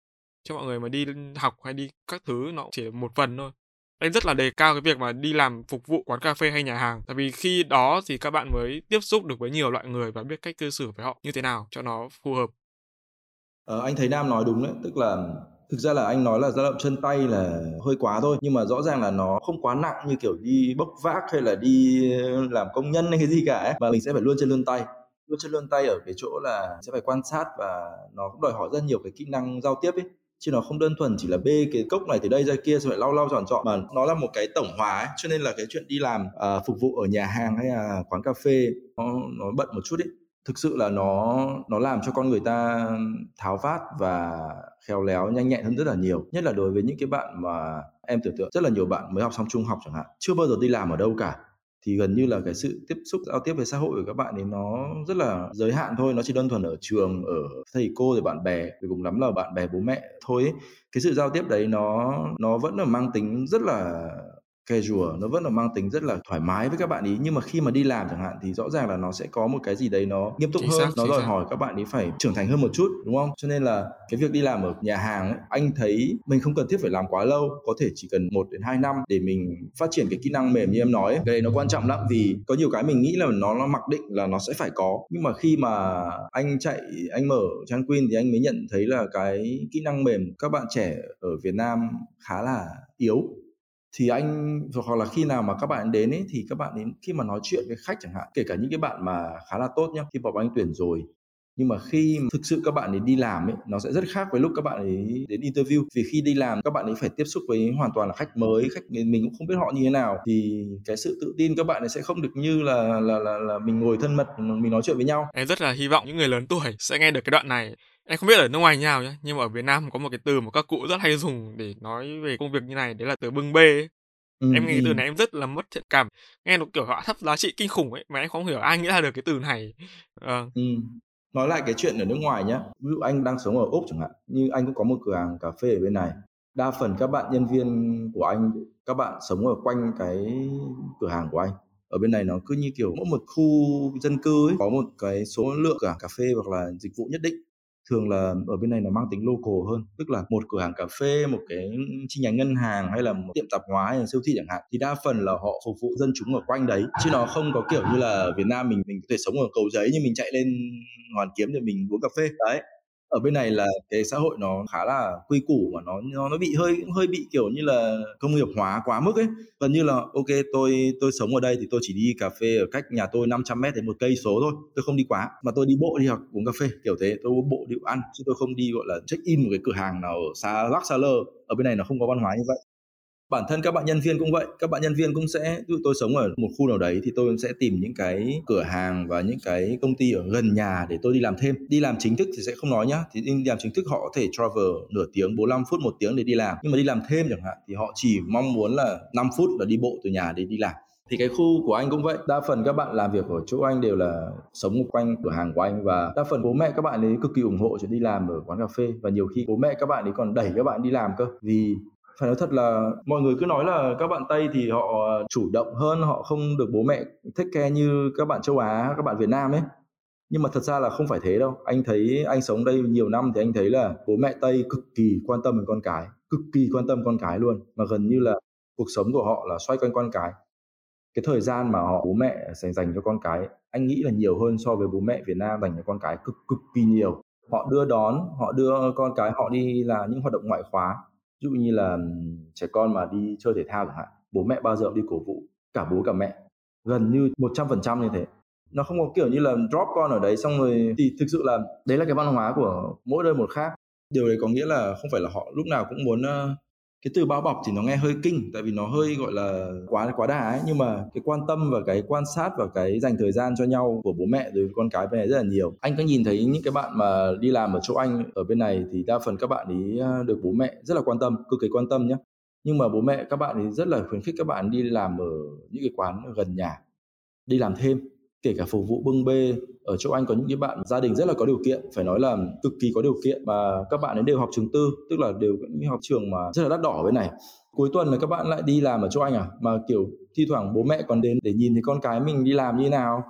Cho mọi người mà đi học hay đi các thứ nó chỉ là một phần thôi. Anh rất là đề cao cái việc mà đi làm phục vụ quán cà phê hay nhà hàng. Tại vì khi đó thì các bạn mới tiếp xúc được với nhiều loại người và biết cách cư xử với họ như thế nào cho nó phù hợp. Ờ, anh thấy nam nói đúng đấy. Tức là thực ra là anh nói là dao động chân tay là hơi quá thôi nhưng mà rõ ràng là nó không quá nặng như kiểu đi bốc vác hay là đi ờ, làm công nhân hay cái gì cả ấy. Và mình sẽ phải luôn chân luôn tay. Luôn chân luôn tay ở cái chỗ là sẽ phải quan sát và nó cũng đòi hỏi rất nhiều cái kỹ năng giao tiếp ấy. Chứ nó không đơn thuần chỉ là bê cái cốc này từ đây ra kia rồi phải lau lau tròn trọn mà nó là một cái tổng hòa ấy. Cho nên là cái chuyện đi làm uh, phục vụ ở nhà hàng hay là quán cà phê nó nó bận một chút ấy thực sự là nó nó làm cho con người ta tháo vát và khéo léo, nhanh nhẹn hơn rất là nhiều nhất là đối với những cái bạn mà em tưởng tượng, rất là nhiều bạn mới học xong trung học chẳng hạn, chưa bao giờ đi làm ở đâu cả thì gần như là cái sự tiếp xúc, giao tiếp với xã hội của các bạn ấy nó rất là giới hạn thôi, nó chỉ đơn thuần ở trường, ở thầy cô rồi bạn bè, rồi cùng lắm là bạn bè bố mẹ thôi ấy. cái sự giao tiếp đấy nó nó vẫn là mang tính rất là casual nó vẫn là mang tính rất là thoải mái với các bạn ý nhưng mà khi mà đi làm chẳng hạn thì rõ ràng là nó sẽ có một cái gì đấy nó nghiêm túc hơn. nó đòi hỏi các bạn ý phải trưởng thành hơn một chút đúng không? Cho nên là cái việc đi làm ở nhà hàng ấy, anh thấy mình không cần thiết phải làm quá lâu có thể chỉ cần một đến hai năm để mình phát triển cái kỹ năng mềm như em nói cái đấy nó quan trọng lắm vì có nhiều cái mình nghĩ là nó nó mặc định là nó sẽ phải có. Nhưng mà khi mà anh chạy anh mở trang Queen thì anh mới nhận thấy là cái kỹ năng mềm các bạn trẻ ở Việt Nam khá là yếu thì anh hoặc là khi nào mà các bạn đến ấy thì các bạn đến khi mà nói chuyện với khách chẳng hạn kể cả những cái bạn mà khá là tốt nhá khi vào anh tuyển rồi nhưng mà khi thực sự các bạn ấy đi làm ấy nó sẽ rất khác với lúc các bạn ấy đến interview. Vì khi đi làm các bạn ấy phải tiếp xúc với hoàn toàn là khách mới khách mình cũng không biết họ như thế nào. Thì cái sự tự tin các bạn ấy sẽ không được như là là là, là mình ngồi thân mật mình nói chuyện với nhau. Em rất là hy vọng những người lớn tuổi sẽ nghe được cái đoạn này em không biết ở nước ngoài nhau nhé nhưng mà ở Việt Nam có một cái từ mà các cụ rất hay dùng để nói về công việc như này đấy là từ bưng bê ấy. Ừ, em nghe ừ. từ này em rất là mất thiện cảm nghe nó kiểu họ thấp giá trị kinh khủng ấy mà em không hiểu ai nghĩ ra được cái từ này à. ừ nói lại cái chuyện ở nước ngoài nhé ví dụ anh đang sống ở úc chẳng hạn như anh cũng có một cửa hàng cà phê ở bên này đa phần các bạn nhân viên của anh các bạn sống ở quanh cái cửa hàng của anh ở bên này nó cứ như kiểu mỗi một khu dân cư ấy có một cái số lượng cửa hàng cà phê hoặc là dịch vụ nhất định thường là ở bên này nó mang tính local hơn, tức là một cửa hàng cà phê, một cái chi nhánh ngân hàng hay là một tiệm tạp hóa hay là siêu thị chẳng hạn, thì đa phần là họ phục vụ dân chúng ở quanh đấy. Chứ nó không có kiểu như là Việt Nam mình mình có thể sống ở cầu giấy nhưng mình chạy lên hoàn kiếm để mình uống cà phê. Đấy ở bên này là cái xã hội nó khá là quy củ mà nó nó nó bị hơi hơi bị, kiểu như là, công nghiệp hóa quá mức ấy. Gần như là, ok, tôi tôi sống ở đây thì tôi chỉ đi cà phê ở cách nhà tôi 500 mét đến một cây số thôi, tôi không đi quá. Mà tôi đi bộ đi học, uống cà phê, kiểu thế, tôi bộ, đi ăn, chứ tôi không đi, gọi là, check in một cái cửa hàng nào ở xa lắc xa lơ. Ở bên này nó không có văn hóa như vậy bản thân các bạn nhân viên cũng vậy, các bạn nhân viên cũng sẽ, ví dụ tôi sống ở một khu nào đấy thì tôi sẽ tìm những cái cửa hàng và những cái công ty ở gần nhà để tôi đi làm thêm. Đi làm chính thức thì sẽ không nói nhá, thì đi làm chính thức họ có thể travel nửa tiếng 45 phút, một tiếng để đi làm. Nhưng mà đi làm thêm chẳng hạn thì họ chỉ mong muốn là 5 phút là đi bộ từ nhà để đi làm. Thì cái khu của anh cũng vậy, đa phần các bạn làm việc ở chỗ anh đều là sống quanh cửa hàng của anh và đa phần bố mẹ các bạn ấy cực kỳ ủng hộ cho đi làm ở quán cà phê. Và nhiều khi bố mẹ các bạn ấy còn đẩy các bạn đi làm cơ, vì phải nói thật là mọi người cứ nói là các bạn tây thì họ chủ động hơn, họ không được bố mẹ thích care như các bạn châu á, các bạn việt nam ấy. Nhưng mà thật ra là không phải thế đâu. Anh thấy anh sống đây nhiều năm thì anh thấy là bố mẹ tây cực kỳ quan tâm đến con cái, cực kỳ quan tâm con cái luôn. Mà gần như là cuộc sống của họ là xoay quanh con cái. Cái thời gian mà họ bố mẹ dành dành cho con cái, anh nghĩ là nhiều hơn so với bố mẹ Việt Nam dành cho con cái cực cực kỳ nhiều. Họ đưa đón, họ đưa con cái họ đi là những hoạt động ngoại khóa ví dụ như là trẻ con mà đi chơi thể thao chẳng hạn, bố mẹ bao giờ cũng đi cổ vũ, cả bố cả mẹ, gần như 100% như thế. Nó không có kiểu như là drop con ở đấy, xong rồi thì thực sự là đấy là cái văn hóa của mỗi nơi một khác. Điều đấy có nghĩa là không phải là họ lúc nào cũng muốn cái từ bao bọc thì nó nghe hơi kinh, tại vì nó hơi, gọi là, quá quá đà ấy. Nhưng mà cái quan tâm và cái quan sát và cái dành thời gian cho nhau của bố mẹ đối với con cái bên này rất là nhiều. Anh có nhìn thấy những cái bạn mà đi làm ở chỗ anh ở bên này thì đa phần các bạn ấy à, được bố mẹ rất là quan tâm, cực kỳ quan tâm nhé nhưng mà bố mẹ các bạn thì rất là khuyến khích các bạn đi làm ở những cái quán gần nhà, đi làm thêm, kể cả phục vụ bưng bê ở chỗ anh có những cái bạn gia đình rất là có điều kiện, phải nói là cực kỳ có điều kiện mà các bạn ấy đều học trường tư, tức là đều những học trường mà rất là đắt đỏ bên này. Cuối tuần là các bạn lại đi làm ở chỗ anh à? Mà, kiểu, thi thoảng bố mẹ còn đến để nhìn thấy con cái mình đi làm như nào.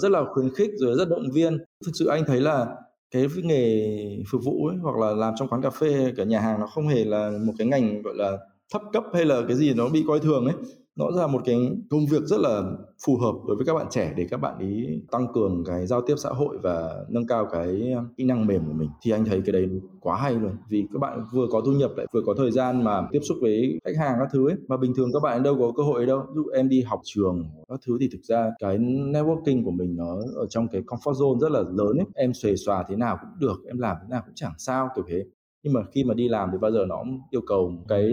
Rất là khuyến khích rồi rất động viên. Thực sự anh thấy là cái nghề phục vụ ấy, hoặc là làm trong quán cà phê cả nhà hàng nó không hề là một cái ngành, gọi là, thấp cấp hay là cái gì nó bị coi thường ấy nó là một cái công việc rất là phù hợp đối với các bạn trẻ để các bạn ý tăng cường cái giao tiếp xã hội và nâng cao cái ờ, kỹ năng mềm của mình. Thì anh thấy cái đấy quá hay luôn. Vì các bạn vừa có thu nhập lại vừa có thời gian mà tiếp xúc với khách hàng các thứ ấy, mà bình thường các bạn đâu có cơ hội đâu. Ví dụ em đi học trường các thứ thì thực ra cái networking của mình nó ở trong cái comfort zone rất là lớn ấy. Em xuề xòa thế nào cũng được, em làm thế nào cũng chẳng sao, kiểu thế. Nhưng mà khi mà đi làm thì bao giờ nó cũng yêu cầu cái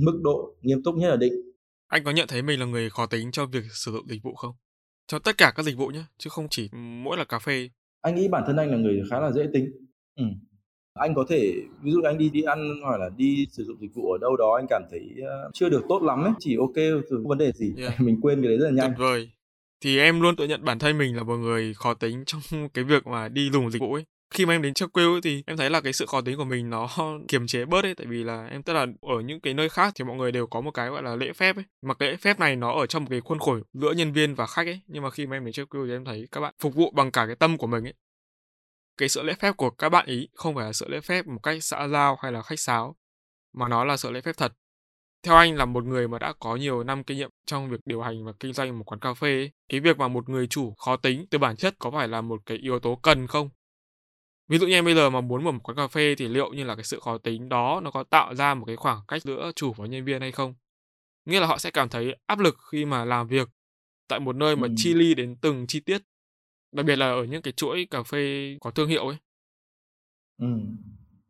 mức độ nghiêm túc nhất là định anh có nhận thấy mình là người khó tính cho việc sử dụng dịch vụ không? Cho tất cả các dịch vụ nhé, chứ không chỉ mỗi là cà phê. Anh nghĩ bản thân anh là người khá là dễ tính. Ừ. Anh có thể, ví dụ anh đi đi ăn hoặc là đi sử dụng dịch vụ ở đâu đó anh cảm thấy uh, chưa được tốt lắm ấy, chỉ ok từ vấn đề gì, yeah. mình quên cái đấy rất là nhanh. Tuyệt vời. Thì em luôn tự nhận bản thân mình là một người khó tính trong cái việc mà đi dùng dịch vụ ấy khi mà em đến Chắc quêu thì em thấy là cái sự khó tính của mình nó kiềm chế bớt ấy tại vì là em tức là ở những cái nơi khác thì mọi người đều có một cái gọi là lễ phép ấy. Mà cái lễ phép này nó ở trong một cái khuôn khổ giữa nhân viên và khách ấy nhưng mà khi mà em đến Chắc quêu thì em thấy các bạn phục vụ bằng cả cái tâm của mình ấy. Cái sự lễ phép của các bạn ý không phải là sự lễ phép một cách xã giao hay là khách sáo mà nó là sự lễ phép thật. Theo anh là một người mà đã có nhiều năm kinh nghiệm trong việc điều hành và kinh doanh một quán cà phê ấy, cái việc mà một người chủ khó tính từ bản chất có phải là một cái yếu tố cần không? Ví dụ như em bây giờ mà muốn mở một quán cà phê thì liệu như là cái sự khó tính đó nó có tạo ra một cái khoảng cách giữa chủ và nhân viên hay không? Nghĩa là họ sẽ cảm thấy áp lực khi mà làm việc tại một nơi mà chi ly đến từng chi tiết. Đặc biệt là ở những cái chuỗi cà phê có thương hiệu ấy. Ừm.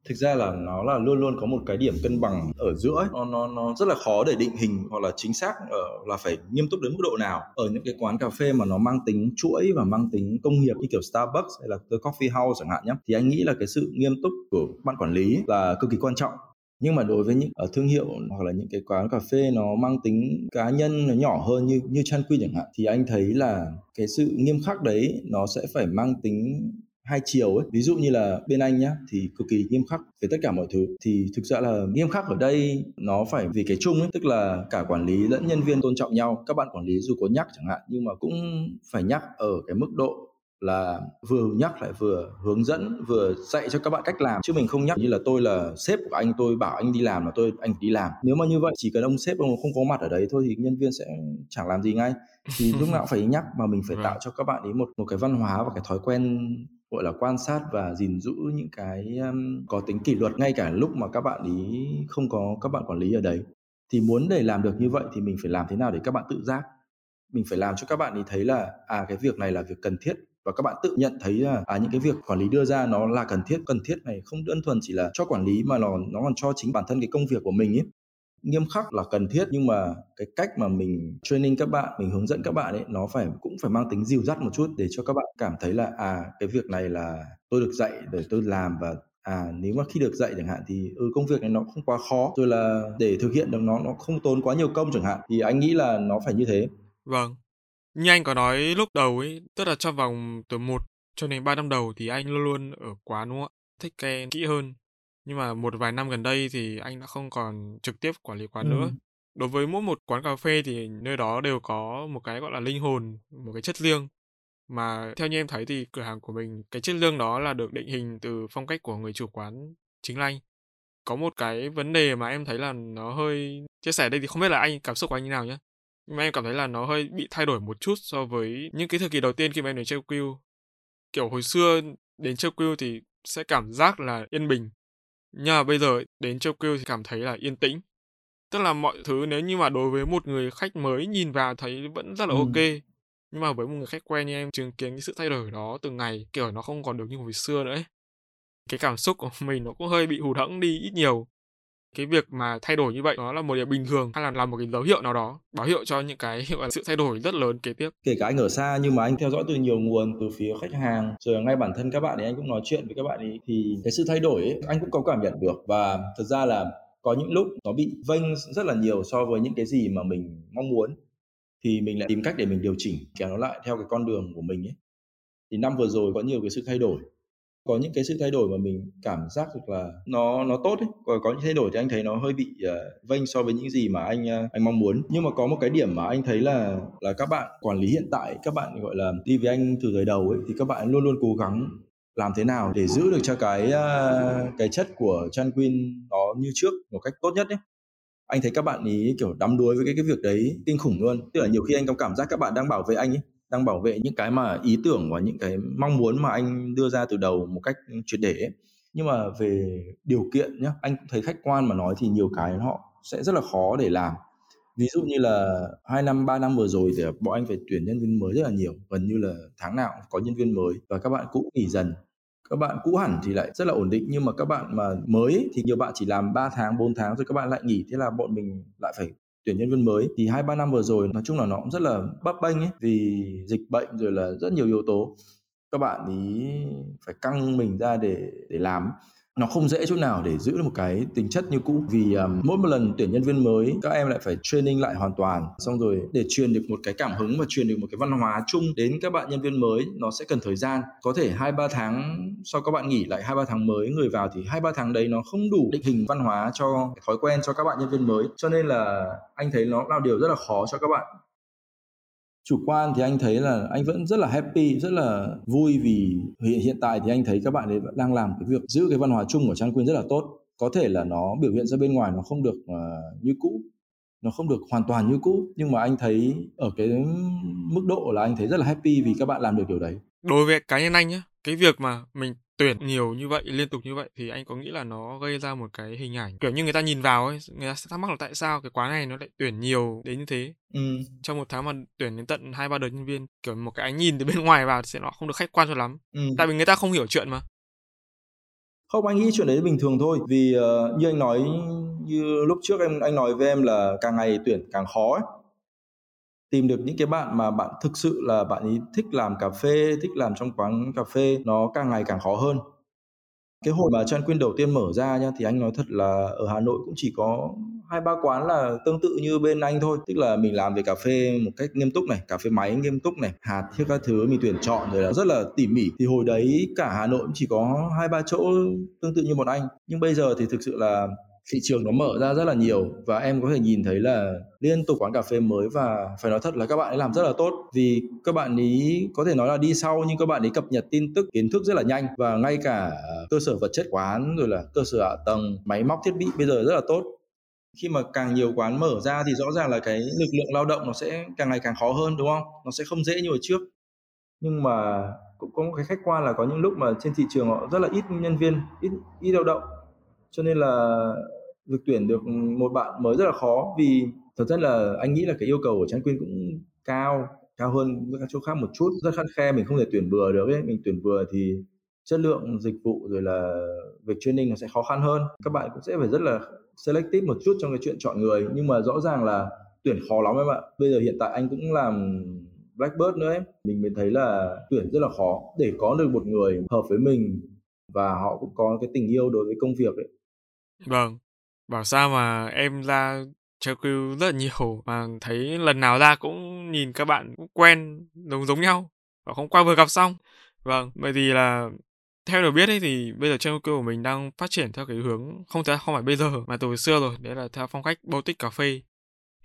Thực ra là nó là luôn luôn có một cái điểm cân bằng ở giữa ấy. Nó nó nó rất là khó để định hình hoặc là chính xác ở là phải nghiêm túc đến mức độ nào. Ở những cái quán cà phê mà nó mang tính chuỗi và mang tính công nghiệp như kiểu Starbucks hay là The Coffee House chẳng hạn nhé, thì anh nghĩ là cái sự nghiêm túc của ban quản lý là cực kỳ quan trọng nhưng mà đối với những ở thương hiệu hoặc là những cái quán cà phê nó mang tính cá nhân nó nhỏ hơn như như Chan Quy chẳng hạn thì anh thấy là cái sự nghiêm khắc đấy nó sẽ phải mang tính hai chiều ấy. Ví dụ như là bên anh nhá thì cực kỳ nghiêm khắc về tất cả mọi thứ. Thì thực sự là nghiêm khắc ở đây nó phải vì cái chung ấy tức là cả quản lý lẫn nhân viên tôn trọng nhau các bạn quản lý dù có nhắc chẳng hạn nhưng mà cũng phải nhắc ở cái mức độ là vừa nhắc lại vừa hướng dẫn vừa dạy cho các bạn cách làm. Chứ mình không nhắc như là tôi là sếp của anh tôi bảo anh đi làm là tôi anh đi làm. Nếu mà như vậy chỉ cần ông sếp ông không có mặt ở đấy thôi thì nhân viên sẽ chẳng làm gì ngay. Thì lúc nào cũng phải nhắc mà mình phải vâng. tạo cho các bạn ấy một một cái văn hóa và cái thói quen gọi là quan sát và gìn giữ những cái um, có tính kỷ luật ngay cả lúc mà các bạn ý không có các bạn quản lý ở đấy. Thì muốn để làm được như vậy thì mình phải làm thế nào để các bạn tự giác? Mình phải làm cho các bạn ý thấy là à cái việc này là việc cần thiết và các bạn tự nhận thấy là à, những cái việc quản lý đưa ra nó là cần thiết cần thiết này không đơn thuần chỉ là cho quản lý mà nó nó còn cho chính bản thân cái công việc của mình ấy nghiêm khắc là cần thiết. Nhưng mà cái cách mà mình training các bạn, mình hướng dẫn các bạn ấy, nó phải, cũng phải mang tính dìu dắt một chút để cho các bạn cảm thấy là à cái việc này là tôi được dạy để tôi làm và à nếu mà khi được dạy chẳng hạn thì ừ công việc này nó không quá khó. Rồi là để thực hiện được nó nó không tốn quá nhiều công chẳng hạn, thì anh nghĩ là nó phải như thế. Vâng. Như anh có nói lúc đầu ấy, tức là trong vòng từ một cho đến ba năm đầu thì anh luôn luôn ở quán, đúng không ạ? Thích cái kỹ hơn nhưng mà một vài năm gần đây thì anh đã không còn trực tiếp quản lý quán ừ. nữa đối với mỗi một quán cà phê thì nơi đó đều có một cái gọi là linh hồn một cái chất riêng mà theo như em thấy thì cửa hàng của mình cái chất riêng đó là được định hình từ phong cách của người chủ quán chính là anh. Có một cái vấn đề mà em thấy là nó hơi chia sẻ đây thì không biết là anh cảm xúc của anh như nào nhé nhưng mà em cảm thấy là nó hơi bị thay đổi một chút so với những cái thời kỳ đầu tiên khi mà em đến chơi Q kiểu hồi xưa đến chơi Q thì sẽ cảm giác là yên bình nhưng mà bây giờ đến châu Kêu thì cảm thấy là yên tĩnh. Tức là mọi thứ nếu như mà đối với một người khách mới nhìn vào thấy vẫn rất là ừ. ok. Nhưng mà với một người khách quen như em chứng kiến cái sự thay đổi đó từng ngày kiểu nó không còn được như hồi xưa nữa ấy. Cái cảm xúc của mình nó cũng hơi bị hụt hẫng đi ít nhiều cái việc mà thay đổi như vậy nó là một điều bình thường hay là là một cái dấu hiệu nào đó báo hiệu cho những cái hiệu là sự thay đổi rất lớn kế tiếp? Kể cả anh ở xa nhưng mà anh theo dõi từ nhiều nguồn từ phía khách hàng rồi ngay bản thân các bạn ấy anh cũng nói chuyện với các bạn ấy thì cái sự thay đổi ấy, anh cũng có cảm nhận được. Và thật ra là có những lúc nó bị vênh rất là nhiều so với những cái gì mà mình mong muốn thì mình lại tìm cách để mình điều chỉnh kéo nó lại theo cái con đường của mình ấy. Thì năm vừa rồi có nhiều cái sự thay đổi có những cái sự thay đổi mà mình cảm giác được là nó nó tốt ấy. Còn có những thay đổi thì anh thấy nó hơi bị uh, vênh so với những gì mà anh uh, anh mong muốn. Nhưng mà có một cái điểm mà anh thấy là là các bạn quản lý hiện tại các bạn gọi là đi với anh từ thời đầu ấy thì các bạn luôn luôn cố gắng làm thế nào để giữ được cho cái uh, cái chất của Chan Queen nó như trước một cách tốt nhất ấy. Anh thấy các bạn ý kiểu đắm đuối với cái cái việc đấy kinh khủng luôn. Tức là nhiều khi anh có cảm giác các bạn đang bảo vệ anh ấy đang bảo vệ những cái mà ý tưởng và những cái mong muốn mà anh đưa ra từ đầu một cách triệt để ấy. nhưng mà về điều kiện nhá, anh cũng thấy khách quan mà nói thì nhiều cái họ sẽ rất là khó để làm ví dụ như là hai năm, ba năm vừa rồi thì bọn anh phải tuyển nhân viên mới rất là nhiều, gần như là tháng nào có nhân viên mới và các bạn cũ nghỉ dần các bạn cũ hẳn thì lại rất là ổn định, nhưng mà các bạn mà mới thì nhiều bạn chỉ làm 3 tháng 4 tháng rồi các bạn lại nghỉ, thế là bọn mình lại phải tuyển nhân viên mới thì hai ba năm vừa rồi, nói chung là nó cũng rất là bấp bênh ấy, vì dịch bệnh rồi là rất nhiều yếu tố. Các bạn ý phải căng mình ra để để làm nó không dễ chỗ nào để giữ được một cái tính chất như cũ vì um, mỗi một lần tuyển nhân viên mới các em lại phải training lại hoàn toàn. Xong rồi để truyền được một cái cảm hứng và truyền được một cái văn hóa chung đến các bạn nhân viên mới nó sẽ cần thời gian. Có thể hai ba tháng sau các bạn nghỉ lại hai ba tháng mới người vào thì hai ba tháng đấy nó không đủ định hình văn hóa cho thói quen cho các bạn nhân viên mới. Cho nên là anh thấy nó là điều rất là khó cho các bạn chủ quan thì anh thấy là anh vẫn rất là happy rất là vui vì hiện hiện tại thì anh thấy các bạn ấy đang làm cái việc giữ cái văn hóa chung của trang quyên rất là tốt. Có thể là nó biểu hiện ra bên ngoài nó không được uh, như cũ nó không được hoàn toàn như cũ nhưng mà anh thấy ở cái mức độ là anh thấy rất là happy vì các bạn làm được điều đấy. Đối với cá nhân anh nhá cái việc mà mình tuyển nhiều như vậy liên tục như vậy thì anh có nghĩ là nó gây ra một cái hình ảnh kiểu như người ta nhìn vào ấy người ta sẽ thắc mắc là tại sao cái quán này nó lại tuyển nhiều đến như thế? Ừ. trong một tháng mà tuyển đến tận hai ba đợt nhân viên kiểu một cái ánh nhìn từ bên ngoài vào sẽ nó không được khách quan cho lắm. Ừ. tại vì người ta không hiểu chuyện mà. Không anh nghĩ chuyện đấy bình thường thôi. Vì uh, như anh nói như lúc trước em anh nói với em là càng ngày tuyển càng khó ấy tìm được những cái bạn mà bạn thực sự là bạn ấy thích làm cà phê, thích làm trong quán cà phê, nó càng ngày càng khó hơn. Cái hồi mà Chan Quyên đầu tiên mở ra nhá, thì anh nói thật là ở Hà Nội cũng chỉ có hai ba quán là tương tự như bên anh thôi. Tức là mình làm về cà phê một cách nghiêm túc này, cà phê máy nghiêm túc này, hạt thiết các thứ mình tuyển chọn rồi là rất là tỉ mỉ. Thì hồi đấy cả Hà Nội cũng chỉ có hai ba chỗ tương tự như bọn anh. Nhưng bây giờ thì thực sự là thị trường nó mở ra rất là nhiều và em có thể nhìn thấy là liên tục quán cà phê mới và phải nói thật là các bạn ấy làm rất là tốt. Vì các bạn ấy có thể nói là đi sau nhưng các bạn ấy cập nhật tin tức, kiến thức rất là nhanh và ngay cả cơ sở vật chất quán rồi là cơ sở hạ tầng, máy móc, thiết bị bây giờ rất là tốt. Khi mà càng nhiều quán mở ra thì rõ ràng là cái lực lượng lao động nó sẽ càng ngày càng khó hơn, đúng không? Nó sẽ không dễ như hồi trước. Nhưng mà cũng có một cái khách quan là có những lúc mà trên thị trường họ rất là ít nhân viên, ít ít lao động. Cho nên là được tuyển được một bạn mới rất là khó vì thật chất là anh nghĩ là cái yêu cầu của Trang Quyên cũng cao cao hơn các chỗ khác một chút. Rất khắt khe, mình không thể tuyển bừa được ấy. Mình tuyển bừa thì chất lượng dịch vụ rồi là việc training nó sẽ khó khăn hơn. Các bạn cũng sẽ phải rất là selective một chút trong cái chuyện chọn người. Nhưng mà rõ ràng là tuyển khó lắm em ạ. Bây giờ hiện tại anh cũng làm Blackbird nữa ấy. Mình mới thấy là tuyển rất là khó. Để có được một người hợp với mình và họ cũng có cái tình yêu đối với công việc ấy. Vâng bảo sao mà em ra chơi crew rất là nhiều, mà thấy lần nào ra cũng nhìn các bạn cũng quen, giống giống nhau. Và không, qua vừa gặp xong. Vâng bởi vì là theo được biết ấy thì bây giờ chơi crew của mình đang phát triển theo cái hướng không thể, không phải bây giờ mà từ xưa rồi, đấy là theo phong cách boutique cà phê.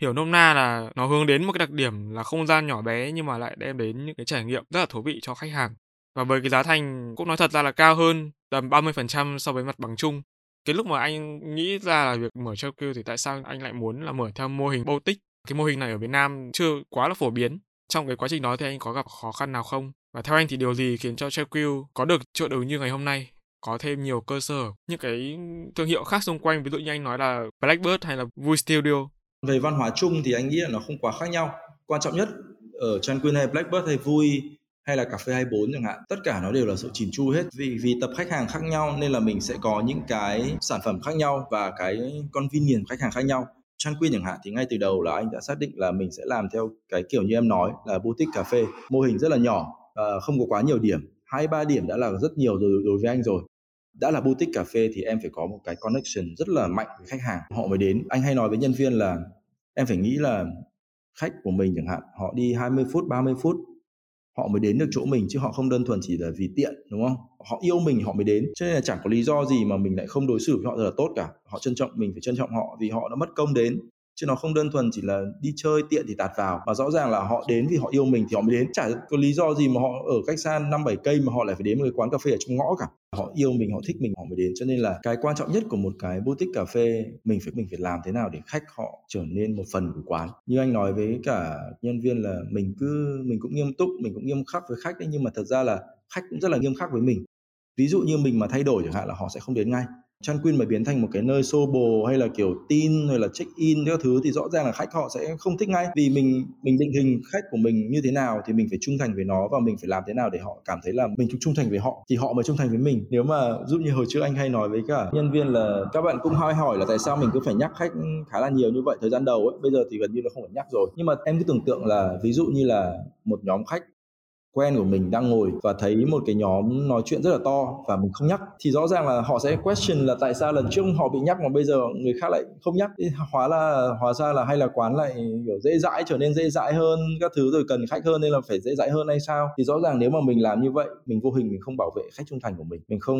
Hiểu nôm na là nó hướng đến một cái đặc điểm là không gian nhỏ bé nhưng mà lại đem đến những cái trải nghiệm rất là thú vị cho khách hàng. Và với cái giá thành, cũng nói thật ra là cao hơn tầm 30% so với mặt bằng chung cái lúc mà anh nghĩ ra là việc mở Chowkill thì tại sao anh lại muốn là mở theo mô hình boutique? Cái mô hình này ở Việt Nam chưa quá là phổ biến. Trong cái quá trình đó thì anh có gặp khó khăn nào không? Và theo anh thì điều gì khiến cho Chowkill có được chỗ đứng như ngày hôm nay? Có thêm nhiều cơ sở, những cái thương hiệu khác xung quanh, ví dụ như anh nói là Blackbird hay là Vui Studio. Về văn hóa chung thì anh nghĩ là nó không quá khác nhau. Quan trọng nhất ở Tranquil hay Blackbird hay Vui hay là cà phê 24 chẳng hạn, tất cả nó đều là sự chỉn chu hết. Vì vì tập khách hàng khác nhau nên là mình sẽ có những cái sản phẩm khác nhau và cái convenience khách hàng khác nhau. Tranquil chẳng hạn thì ngay từ đầu là anh đã xác định là mình sẽ làm theo cái kiểu như em nói là boutique cà phê. Mô hình rất là nhỏ ờ, không có quá nhiều điểm. Hai, ba điểm đã là rất nhiều rồi, đối với anh rồi. Đã là boutique cà phê thì em phải có một cái connection rất là mạnh với khách hàng. Họ mới đến. Anh hay nói với nhân viên là em phải nghĩ là khách của mình chẳng hạn, họ đi 20 phút 30 phút họ mới đến được chỗ mình chứ họ không đơn thuần chỉ là vì tiện, đúng không? Họ yêu mình họ mới đến. Cho nên là chẳng có lý do gì mà mình lại không đối xử với họ rất là tốt cả. Họ trân trọng, mình phải trân trọng họ vì họ đã mất công đến chứ nó không đơn thuần chỉ là đi chơi tiện thì tạt vào, mà rõ ràng là họ đến vì họ yêu mình thì họ mới đến. Chả có lý do gì mà họ ở cách xa năm bảy cây mà họ lại phải đến một cái quán cà phê ở trong ngõ cả. Họ yêu mình, họ thích mình, họ mới đến. Cho nên là cái quan trọng nhất của một cái boutique cà phê, mình phải mình phải làm thế nào để khách họ trở nên một phần của quán. Như anh nói với cả nhân viên là mình cứ, mình cũng nghiêm túc, mình cũng nghiêm khắc với khách đấy, nhưng mà thật ra là khách cũng rất là nghiêm khắc với mình. Ví dụ như mình mà thay đổi chẳng hạn là họ sẽ không đến ngay. Tranquil mà biến thành một cái nơi xô bồ hay là kiểu tin hay là check in các thứ thì rõ ràng là khách họ sẽ không thích ngay. Vì mình mình định hình khách của mình như thế nào thì mình phải trung thành với nó và mình phải làm thế nào để họ cảm thấy là mình trung thành với họ, thì họ mới trung thành với mình. Nếu mà giúp như hồi trước anh hay nói với cả nhân viên là các bạn cũng hay hỏi là tại sao mình cứ phải nhắc khách khá là nhiều như vậy thời gian đầu ấy, bây giờ thì gần như là không phải nhắc rồi. Nhưng mà em cứ tưởng tượng là ví dụ như là một nhóm khách quen của mình đang ngồi và thấy một cái nhóm nói chuyện rất là to và mình không nhắc. Thì rõ ràng là họ sẽ question là tại sao lần trước họ bị nhắc mà bây giờ người khác lại không nhắc. Thì hóa là, hóa ra là hay là quán lại, kiểu, dễ dãi, trở nên dễ dãi hơn các thứ rồi cần khách hơn nên là phải dễ dãi hơn hay sao? Thì rõ ràng nếu mà mình làm như vậy, mình vô hình mình không bảo vệ khách trung thành của mình. Mình không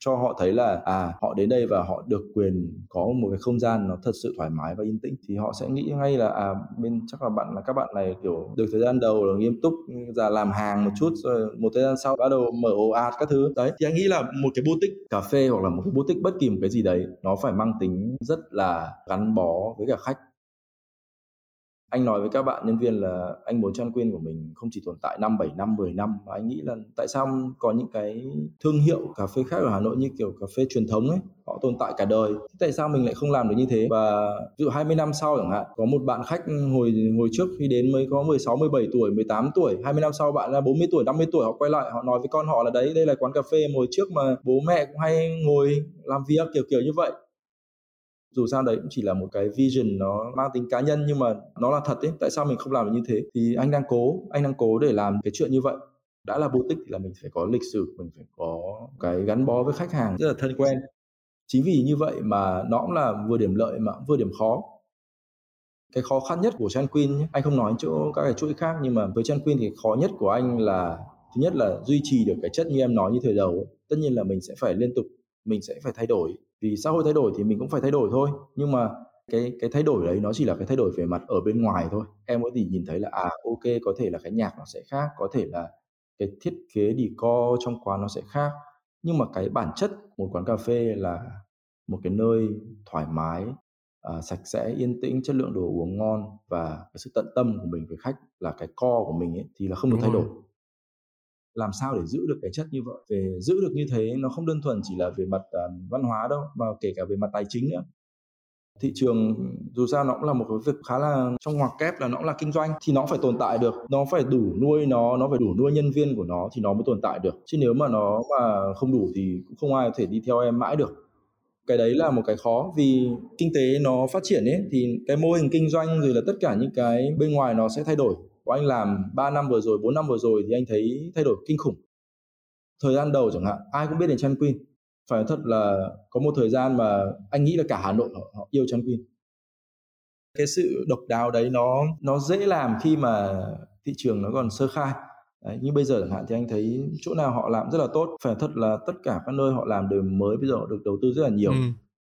cho họ thấy là à họ đến đây và họ được quyền có một cái không gian nó thật sự thoải mái và yên tĩnh. Thì họ sẽ nghĩ ngay là à bên, chắc là bạn là, các bạn này, kiểu, được thời gian đầu là nghiêm túc, ra làm hàng hàng một chút, rồi một thời gian sau bắt đầu mở ồ ạt các thứ. Đấy, thì anh nghĩ là một cái boutique cà phê hoặc là một cái boutique bất kỳ một cái gì đấy, nó phải mang tính rất là gắn bó với cả khách anh nói với các bạn nhân viên là anh muốn Chan Quyên của mình không chỉ tồn tại 5, 7 năm 10 năm mà anh nghĩ là tại sao có những cái thương hiệu cà phê khác ở Hà Nội như kiểu cà phê truyền thống ấy họ tồn tại cả đời. Tại sao mình lại không làm được như thế? Và ví dụ 20 năm sau chẳng hạn có một bạn khách hồi hồi trước khi đến mới có 16 17 tuổi 18 tuổi 20 năm sau bạn là 40 tuổi 50 tuổi họ quay lại họ nói với con họ là đấy đây là quán cà phê hồi trước mà bố mẹ cũng hay ngồi làm việc kiểu kiểu như vậy dù sao đấy cũng chỉ là một cái vision nó mang tính cá nhân nhưng mà nó là thật ấy. Tại sao mình không làm được như thế? Thì anh đang cố, anh đang cố để làm cái chuyện như vậy. Đã là boutique thì là mình phải có lịch sử, mình phải có cái gắn bó với khách hàng rất là thân quen. Chính vì như vậy mà nó cũng là vừa điểm lợi mà cũng vừa điểm khó. Cái khó khăn nhất của Chan Queen nhé. anh không nói chỗ các cái chuỗi khác nhưng mà với Chan Queen thì khó nhất của anh là, thứ nhất là duy trì được cái chất như em nói như thời đầu tất nhiên là mình sẽ phải liên tục, mình sẽ phải thay đổi vì xã hội thay đổi thì mình cũng phải thay đổi thôi. Nhưng mà cái cái thay đổi đấy nó chỉ là cái thay đổi về mặt ở bên ngoài thôi. Em có thể nhìn thấy là à ok có thể là cái nhạc nó sẽ khác có thể là cái thiết kế decor trong quán nó sẽ khác. Nhưng mà cái bản chất một quán cà phê là một cái nơi thoải mái à, sạch sẽ yên tĩnh chất lượng đồ uống ngon và cái sự tận tâm của mình với khách là cái co của mình ấy thì là không được thay đổi làm sao để giữ được cái chất như vậy? Về giữ được như thế nó không đơn thuần chỉ là về mặt uh, văn hóa đâu mà kể cả về mặt tài chính nữa. Thị trường dù sao nó cũng là một cái việc khá là trong ngoặc kép là nó cũng là kinh doanh thì nó phải tồn tại được. Nó phải đủ nuôi nó nó phải đủ nuôi nhân viên của nó thì nó mới tồn tại được. Chứ nếu mà nó mà không đủ thì cũng không ai có thể đi theo em mãi được. Cái đấy là một cái khó vì kinh tế nó phát triển ấy thì cái mô hình kinh doanh rồi là tất cả những cái bên ngoài nó sẽ thay đổi của anh làm 3 năm vừa rồi 4 năm vừa rồi thì anh thấy thay đổi kinh khủng. Thời gian đầu chẳng hạn ai cũng biết đến Chan Queen. Phải thật là có một thời gian mà anh nghĩ là cả Hà Nội họ, họ yêu Chan Queen. Cái sự độc đáo đấy nó nó dễ làm khi mà thị trường nó còn sơ khai. Đấy, như bây giờ chẳng hạn thì anh thấy chỗ nào họ làm rất là tốt. Phải thật là tất cả các nơi họ làm đều mới bây giờ họ được đầu tư rất là nhiều. Ừ.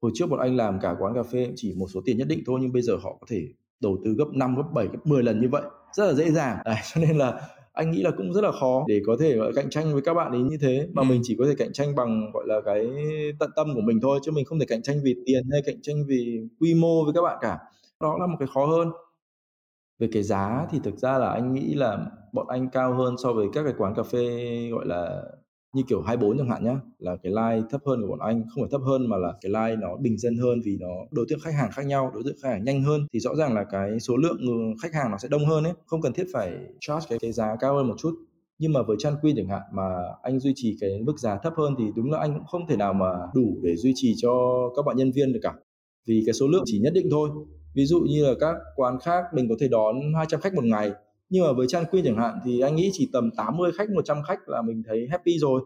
hồi trước bọn anh làm cả quán cà phê chỉ một số tiền nhất định thôi nhưng bây giờ họ có thể đầu tư gấp 5, gấp 7, gấp 10 lần như vậy rất là dễ dàng. Đấy, cho nên là anh nghĩ là cũng rất là khó để có thể cạnh tranh với các bạn ấy như thế. Mà ừ. mình chỉ có thể cạnh tranh bằng gọi là cái tận tâm của mình thôi chứ mình không thể cạnh tranh vì tiền hay cạnh tranh vì quy mô với các bạn cả. Đó là một cái khó hơn. Về cái giá thì thực ra là anh nghĩ là bọn anh cao hơn so với các cái quán cà phê gọi là như kiểu 24 chẳng hạn nhá là cái like thấp hơn của bọn anh. Không phải thấp hơn mà là cái like nó bình dân hơn vì nó đối tượng khách hàng khác nhau đối tượng khách hàng nhanh hơn. Thì rõ ràng là cái số lượng ừ, khách hàng nó sẽ đông hơn ấy. Không cần thiết phải charge cái, cái giá cao hơn một chút. Nhưng mà với Chan quy chẳng hạn mà anh duy trì cái mức giá thấp hơn thì đúng là anh cũng không thể nào mà đủ để duy trì cho các bạn nhân viên được cả. Vì cái số lượng chỉ nhất định thôi. Ví dụ như là các quán khác mình có thể đón 200 khách một ngày nhưng mà với Chan Queen chẳng hạn thì anh nghĩ chỉ tầm 80 khách 100 khách là mình thấy happy rồi.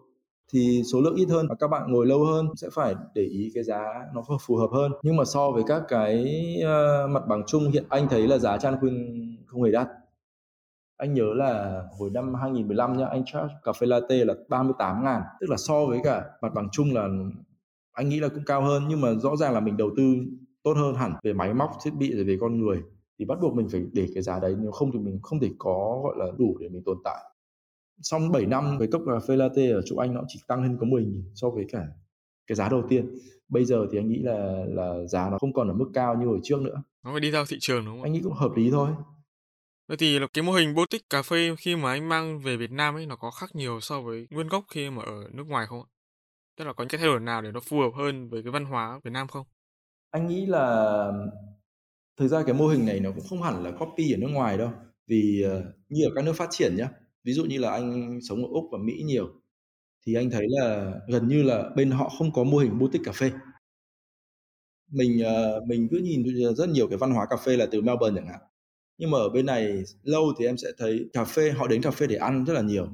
Thì số lượng ít hơn và các bạn ngồi lâu hơn sẽ phải để ý cái giá nó phù hợp hơn. Nhưng mà so với các cái uh, mặt bằng chung hiện anh thấy là giá Chan Queen không hề đắt. Anh nhớ là hồi năm 2015 nhá anh charge cà phê latte là 38 ngàn. Tức là so với cả mặt bằng chung là anh nghĩ là cũng cao hơn. Nhưng mà rõ ràng là mình đầu tư tốt hơn hẳn về máy móc thiết bị rồi về con người thì bắt buộc mình phải để cái giá đấy nếu không thì mình không thể có gọi là đủ để mình tồn tại. Xong 7 năm với cốc cà phê latte ở chỗ anh nó chỉ tăng hơn có 10 nghìn so với cả cái giá đầu tiên. Bây giờ thì anh nghĩ là là giá nó không còn ở mức cao như hồi trước nữa. Nó phải đi theo thị trường đúng không anh nghĩ cũng hợp lý thôi. Vậy thì là cái mô hình boutique cà phê khi mà anh mang về Việt Nam ấy nó có khác nhiều so với nguyên gốc khi mà ở nước ngoài không ạ? Tức là có những cái thay đổi nào để nó phù hợp hơn với cái văn hóa Việt Nam không? Anh nghĩ là thực ra cái mô hình này nó cũng không hẳn là copy ở nước ngoài đâu. Vì uh, như ở các nước phát triển nhá, ví dụ như là anh sống ở Úc và Mỹ nhiều thì anh thấy là gần như là bên họ không có mô hình boutique cà phê. Mình uh, mình cứ nhìn rất nhiều cái văn hóa cà phê là từ Melbourne chẳng hạn. Nhưng mà ở bên này lâu thì em sẽ thấy cà phê họ đến cà phê để ăn rất là nhiều.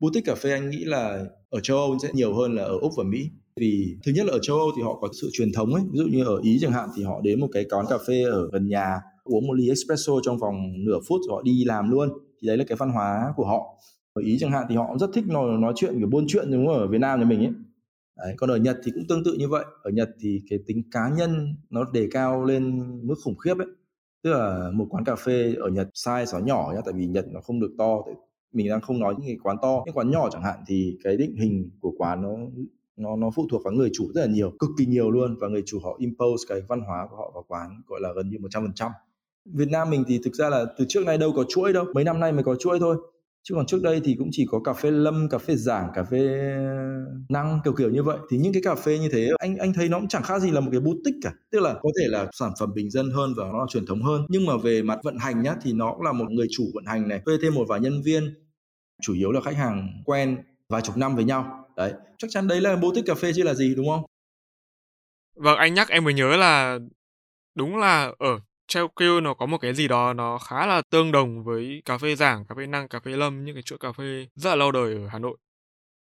Boutique cà phê anh nghĩ là ở châu Âu sẽ nhiều hơn là ở Úc và Mỹ vì thứ nhất là ở châu Âu thì họ có sự truyền thống ấy. Ví dụ như ở Ý chẳng hạn thì họ đến một cái quán cà phê ở gần nhà uống một ly espresso trong vòng nửa phút rồi họ đi làm luôn. Thì đấy là cái văn hóa của họ. Ở Ý chẳng hạn thì họ cũng rất thích nói, nói chuyện kiểu buôn chuyện đúng không? Ở Việt Nam nhà mình ấy. Đấy, còn ở Nhật thì cũng tương tự như vậy. Ở Nhật thì cái tính cá nhân nó đề cao lên mức khủng khiếp ấy. Tức là một quán cà phê ở Nhật size nó nhỏ nhá tại vì Nhật nó không được to mình đang không nói những cái quán to. Những quán nhỏ chẳng hạn thì cái định hình của quán nó nó nó phụ thuộc vào người chủ rất là nhiều, cực kỳ nhiều luôn. Và người chủ họ impose cái văn hóa của họ vào quán, gọi là gần như một trăm phần trăm. Việt Nam mình thì thực ra là từ trước nay đâu có chuỗi đâu, mấy năm nay mới có chuỗi thôi. Chứ còn trước đây thì cũng chỉ có cà phê lâm, cà phê giảng, cà phê năng, kiểu kiểu như vậy. Thì những cái cà phê như thế, anh anh thấy nó cũng chẳng khác gì là một cái boutique cả. Tức là có thể là sản phẩm bình dân hơn và nó là truyền thống hơn. Nhưng mà về mặt vận hành nhá, thì nó cũng là một người chủ vận hành này, thuê thêm một vài nhân viên, chủ yếu là khách hàng quen, vài chục năm với nhau đấy chắc chắn đấy là boutique cà phê chứ là gì đúng không vâng anh nhắc em mới nhớ là đúng là ở Chelkio nó có một cái gì đó nó khá là tương đồng với cà phê Giảng, cà phê Năng, cà phê Lâm, những cái chuỗi cà phê rất là lâu đời ở Hà Nội.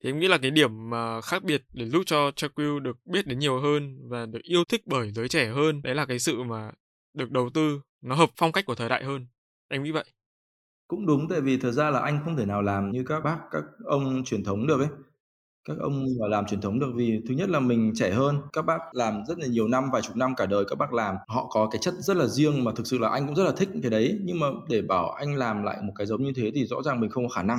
Thì em nghĩ là cái điểm mà khác biệt để giúp cho Chelkio được biết đến nhiều hơn và được yêu thích bởi giới trẻ hơn, đấy là cái sự mà được đầu tư nó hợp phong cách của thời đại hơn. Em nghĩ vậy. Cũng đúng tại vì thật ra là anh không thể nào làm như các bác, các ông truyền thống được ấy các ông mà làm truyền thống được vì thứ nhất là mình trẻ hơn, các bác làm rất là nhiều năm, vài chục năm cả đời các bác làm. Họ có cái chất rất là riêng mà thực sự là anh cũng rất là thích cái đấy. Nhưng mà để bảo anh làm lại một cái giống như thế thì rõ ràng mình không có khả năng.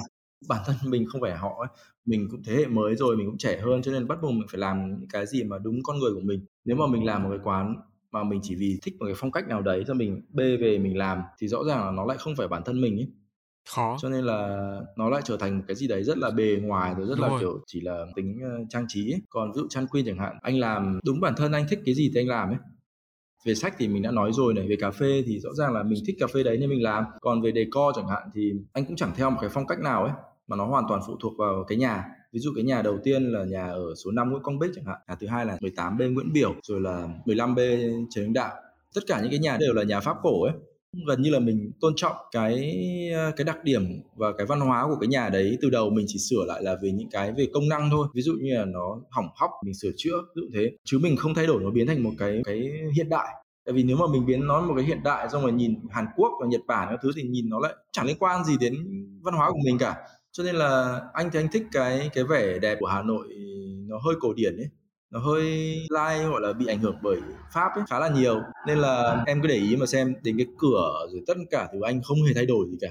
Bản thân mình không phải họ ấy. mình cũng thế hệ mới rồi, mình cũng trẻ hơn cho nên bắt buộc mình phải làm những cái gì mà đúng con người của mình. Nếu mà mình làm một cái quán mà mình chỉ vì thích một cái phong cách nào đấy cho mình bê về mình làm thì rõ ràng là nó lại không phải bản thân mình ấy khó. Cho nên là nó lại trở thành một cái gì đấy rất là bề ngoài rồi rất đúng là rồi. kiểu chỉ là tính uh, trang trí ấy. còn ví dụ chăn queen chẳng hạn anh làm đúng bản thân anh thích cái gì thì anh làm ấy. Về sách thì mình đã nói rồi này về cà phê thì rõ ràng là mình thích cà phê đấy nên mình làm. Còn về decor chẳng hạn thì anh cũng chẳng theo một cái phong cách nào ấy mà nó hoàn toàn phụ thuộc vào cái nhà. Ví dụ cái nhà đầu tiên là nhà ở số 5 Nguyễn Công Bích chẳng hạn nhà thứ hai là 18B Nguyễn Biểu rồi là 15B Trần Hưng Đạo. Tất cả những cái nhà đều là nhà Pháp cổ ấy gần như là mình tôn trọng cái ờ, cái đặc điểm và cái văn hóa của cái nhà đấy từ đầu. Mình chỉ sửa lại là về những cái về công năng thôi. Ví dụ như là nó hỏng hóc, mình sửa chữa, ví dụ thế. Chứ mình không thay đổi, nó biến thành một cái cái hiện đại. Tại vì nếu mà mình biến nó một cái hiện đại xong rồi nhìn Hàn Quốc và Nhật Bản các thứ thì nhìn nó lại chẳng liên quan gì đến văn hóa của mình cả. Cho nên là anh thì anh thích cái cái vẻ đẹp của Hà Nội nó hơi cổ điển ấy nó hơi lai gọi là bị ảnh hưởng bởi pháp ấy, khá là nhiều. Nên là em cứ để ý mà xem đến cái cửa rồi tất cả thì anh không hề thay đổi gì cả.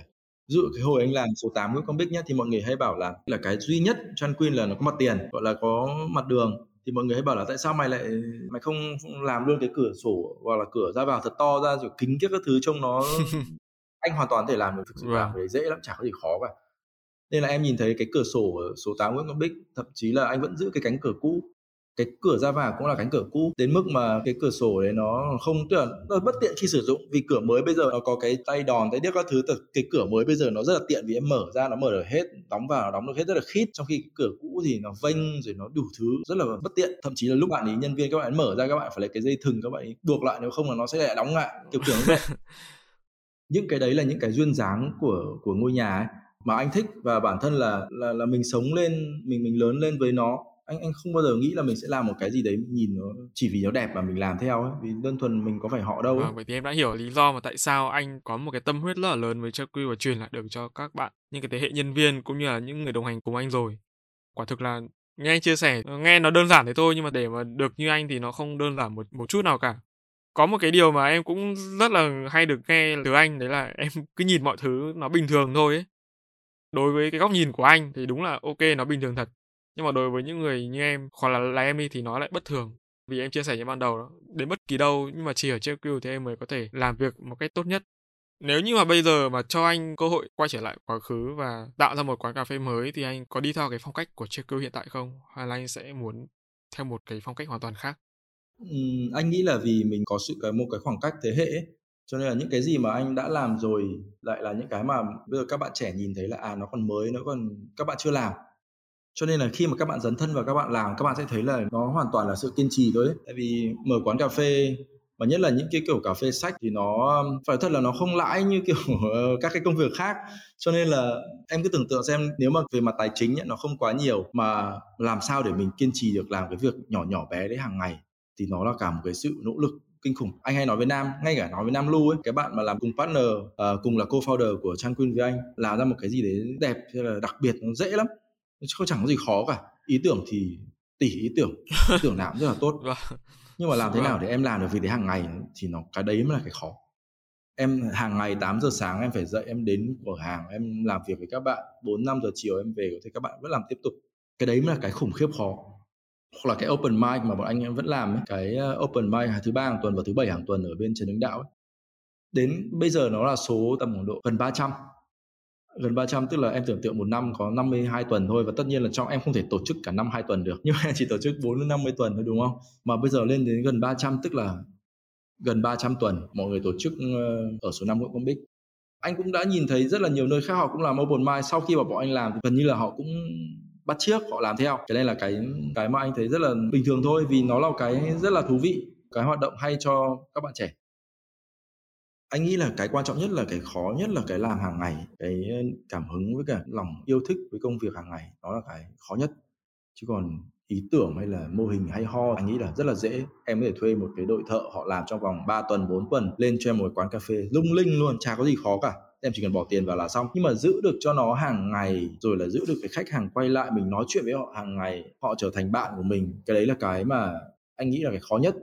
Ví dụ cái hồi anh làm số 8 với con bích nhá thì mọi người hay bảo là là cái duy nhất Chan Queen là nó có mặt tiền gọi là có mặt đường. Thì mọi người hay bảo là tại sao mày lại mày không làm luôn cái cửa sổ hoặc là cửa ra vào thật to ra rồi kính các thứ trông nó anh hoàn toàn có thể làm được thực sự làm cái dễ lắm chả có gì khó cả. Nên là em nhìn thấy cái cửa sổ ở số 8 Nguyễn Công Bích thậm chí là anh vẫn giữ cái cánh cửa cũ cái cửa ra vào cũng là cánh cửa cũ đến mức mà cái cửa sổ đấy nó không tức là nó bất tiện khi sử dụng vì cửa mới bây giờ nó có cái tay đòn tay điếc các thứ cái cửa mới bây giờ nó rất là tiện vì em mở ra nó mở được hết đóng vào nó đóng được hết rất là khít trong khi cái cửa cũ thì nó vênh rồi nó đủ thứ rất là bất tiện. Thậm chí là lúc bạn ấy nhân viên các bạn mở ra các bạn phải lấy cái dây thừng các bạn ấy buộc lại nếu không là nó sẽ lại đóng lại kiểu kiểu như vậy. Những cái đấy là những cái duyên dáng của của ngôi nhà ấy mà anh thích và bản thân là là là mình sống lên mình mình lớn lên với nó anh anh không bao giờ nghĩ là mình sẽ làm một cái gì đấy nhìn nó chỉ vì nó đẹp mà mình làm theo ấy vì đơn thuần mình có phải họ đâu ấy. À, vậy thì em đã hiểu lý do mà tại sao anh có một cái tâm huyết rất là lớn với Chucky và truyền lại được cho các bạn những cái thế hệ nhân viên cũng như là những người đồng hành cùng anh rồi. Quả thực là nghe anh chia sẻ ờ, nghe nó đơn giản thế thôi nhưng mà để mà được như anh thì nó không đơn giản một một chút nào cả. Có một cái điều mà em cũng rất là hay được nghe từ anh đấy là em cứ nhìn mọi thứ nó bình thường thôi ấy. Đối với cái góc nhìn của anh thì đúng là ok nó bình thường thật nhưng mà đối với những người như em hoặc là là em đi thì nó lại bất thường. Vì em chia sẻ như ban đầu đó đến bất kỳ đâu nhưng mà chỉ ở JQ thì em mới có thể làm việc một cách tốt nhất. Nếu như mà bây giờ mà cho anh cơ hội quay trở lại quá khứ và tạo ra một quán cà phê mới thì anh có đi theo cái phong cách của JQ hiện tại không? Hay là anh sẽ muốn theo một cái phong cách hoàn toàn khác? Ừ, anh nghĩ là vì mình có sự cái một cái khoảng cách thế hệ ấy. cho nên là những cái gì mà anh đã làm rồi lại là những cái mà bây giờ các bạn trẻ nhìn thấy là à nó còn mới nó còn các bạn chưa làm cho nên là khi mà các bạn dấn thân và các bạn làm các bạn sẽ thấy là nó hoàn toàn là sự kiên trì thôi đấy tại vì mở quán cà phê và nhất là những cái kiểu cà phê sách thì nó phải thật là nó không lãi như kiểu ờ, các cái công việc khác. Cho nên là em cứ tưởng tượng xem nếu mà về mặt tài chính ấy, nó không quá nhiều mà làm sao để mình kiên trì được làm cái việc nhỏ nhỏ bé đấy hàng ngày thì nó là cả một cái sự nỗ lực kinh khủng. Anh hay nói với nam ngay cả nói với nam lu ấy cái bạn mà làm cùng partner uh, cùng là co-founder của trang queen với anh làm ra một cái gì đấy đẹp hay là đặc biệt nó dễ lắm không chẳng có gì khó cả ý tưởng thì tỷ ý tưởng ý tưởng nào cũng rất là tốt vâng. nhưng mà làm thế nào vâng. để em làm được việc đấy hàng ngày thì nó cái đấy mới là cái khó em hàng ngày 8 giờ sáng em phải dậy em đến cửa hàng em làm việc với các bạn 4 5 giờ chiều em về có thể các bạn vẫn làm tiếp tục cái đấy mới là cái khủng khiếp khó hoặc là cái open mic mà bọn anh em vẫn làm ấy. cái ờ, open mic thứ ba hàng tuần và thứ bảy hàng tuần ở bên Trần Hưng Đạo ấy. đến bây giờ nó là số tầm khoảng độ gần 300 gần 300 tức là em tưởng tượng một năm có 52 tuần thôi và tất nhiên là trong em không thể tổ chức cả năm hai tuần được. Nhưng mà em chỉ tổ chức 4 đến 50 tuần thôi, đúng không? Mà bây giờ lên đến gần 300 tức là gần 300 tuần, mọi người tổ chức ờ, ở số 5 Nguyễn Công Bích. Anh cũng đã nhìn thấy rất là nhiều nơi khác họ cũng làm open mind. Sau khi mà bọn anh làm thì gần như là họ cũng bắt chiếc họ làm theo. Cái này là cái cái mà anh thấy rất là bình thường thôi vì nó là cái rất là thú vị, cái hoạt động hay cho các bạn trẻ anh nghĩ là cái quan trọng nhất là cái khó nhất là cái làm hàng ngày, cái ờ, cảm hứng với cả lòng yêu thích với công việc hàng ngày đó là cái khó nhất. Chứ còn ý tưởng hay là mô hình hay ho, anh nghĩ là rất là dễ. Em có thể thuê một cái đội thợ, họ làm trong vòng 3 tuần 4 tuần, lên cho em một quán cà phê lung linh luôn, chả có gì khó cả. Em chỉ cần bỏ tiền vào là xong. Nhưng mà giữ được cho nó hàng ngày, rồi là giữ được cái khách hàng quay lại, mình nói chuyện với họ hàng ngày, họ trở thành bạn của mình, cái đấy là cái mà anh nghĩ là cái khó nhất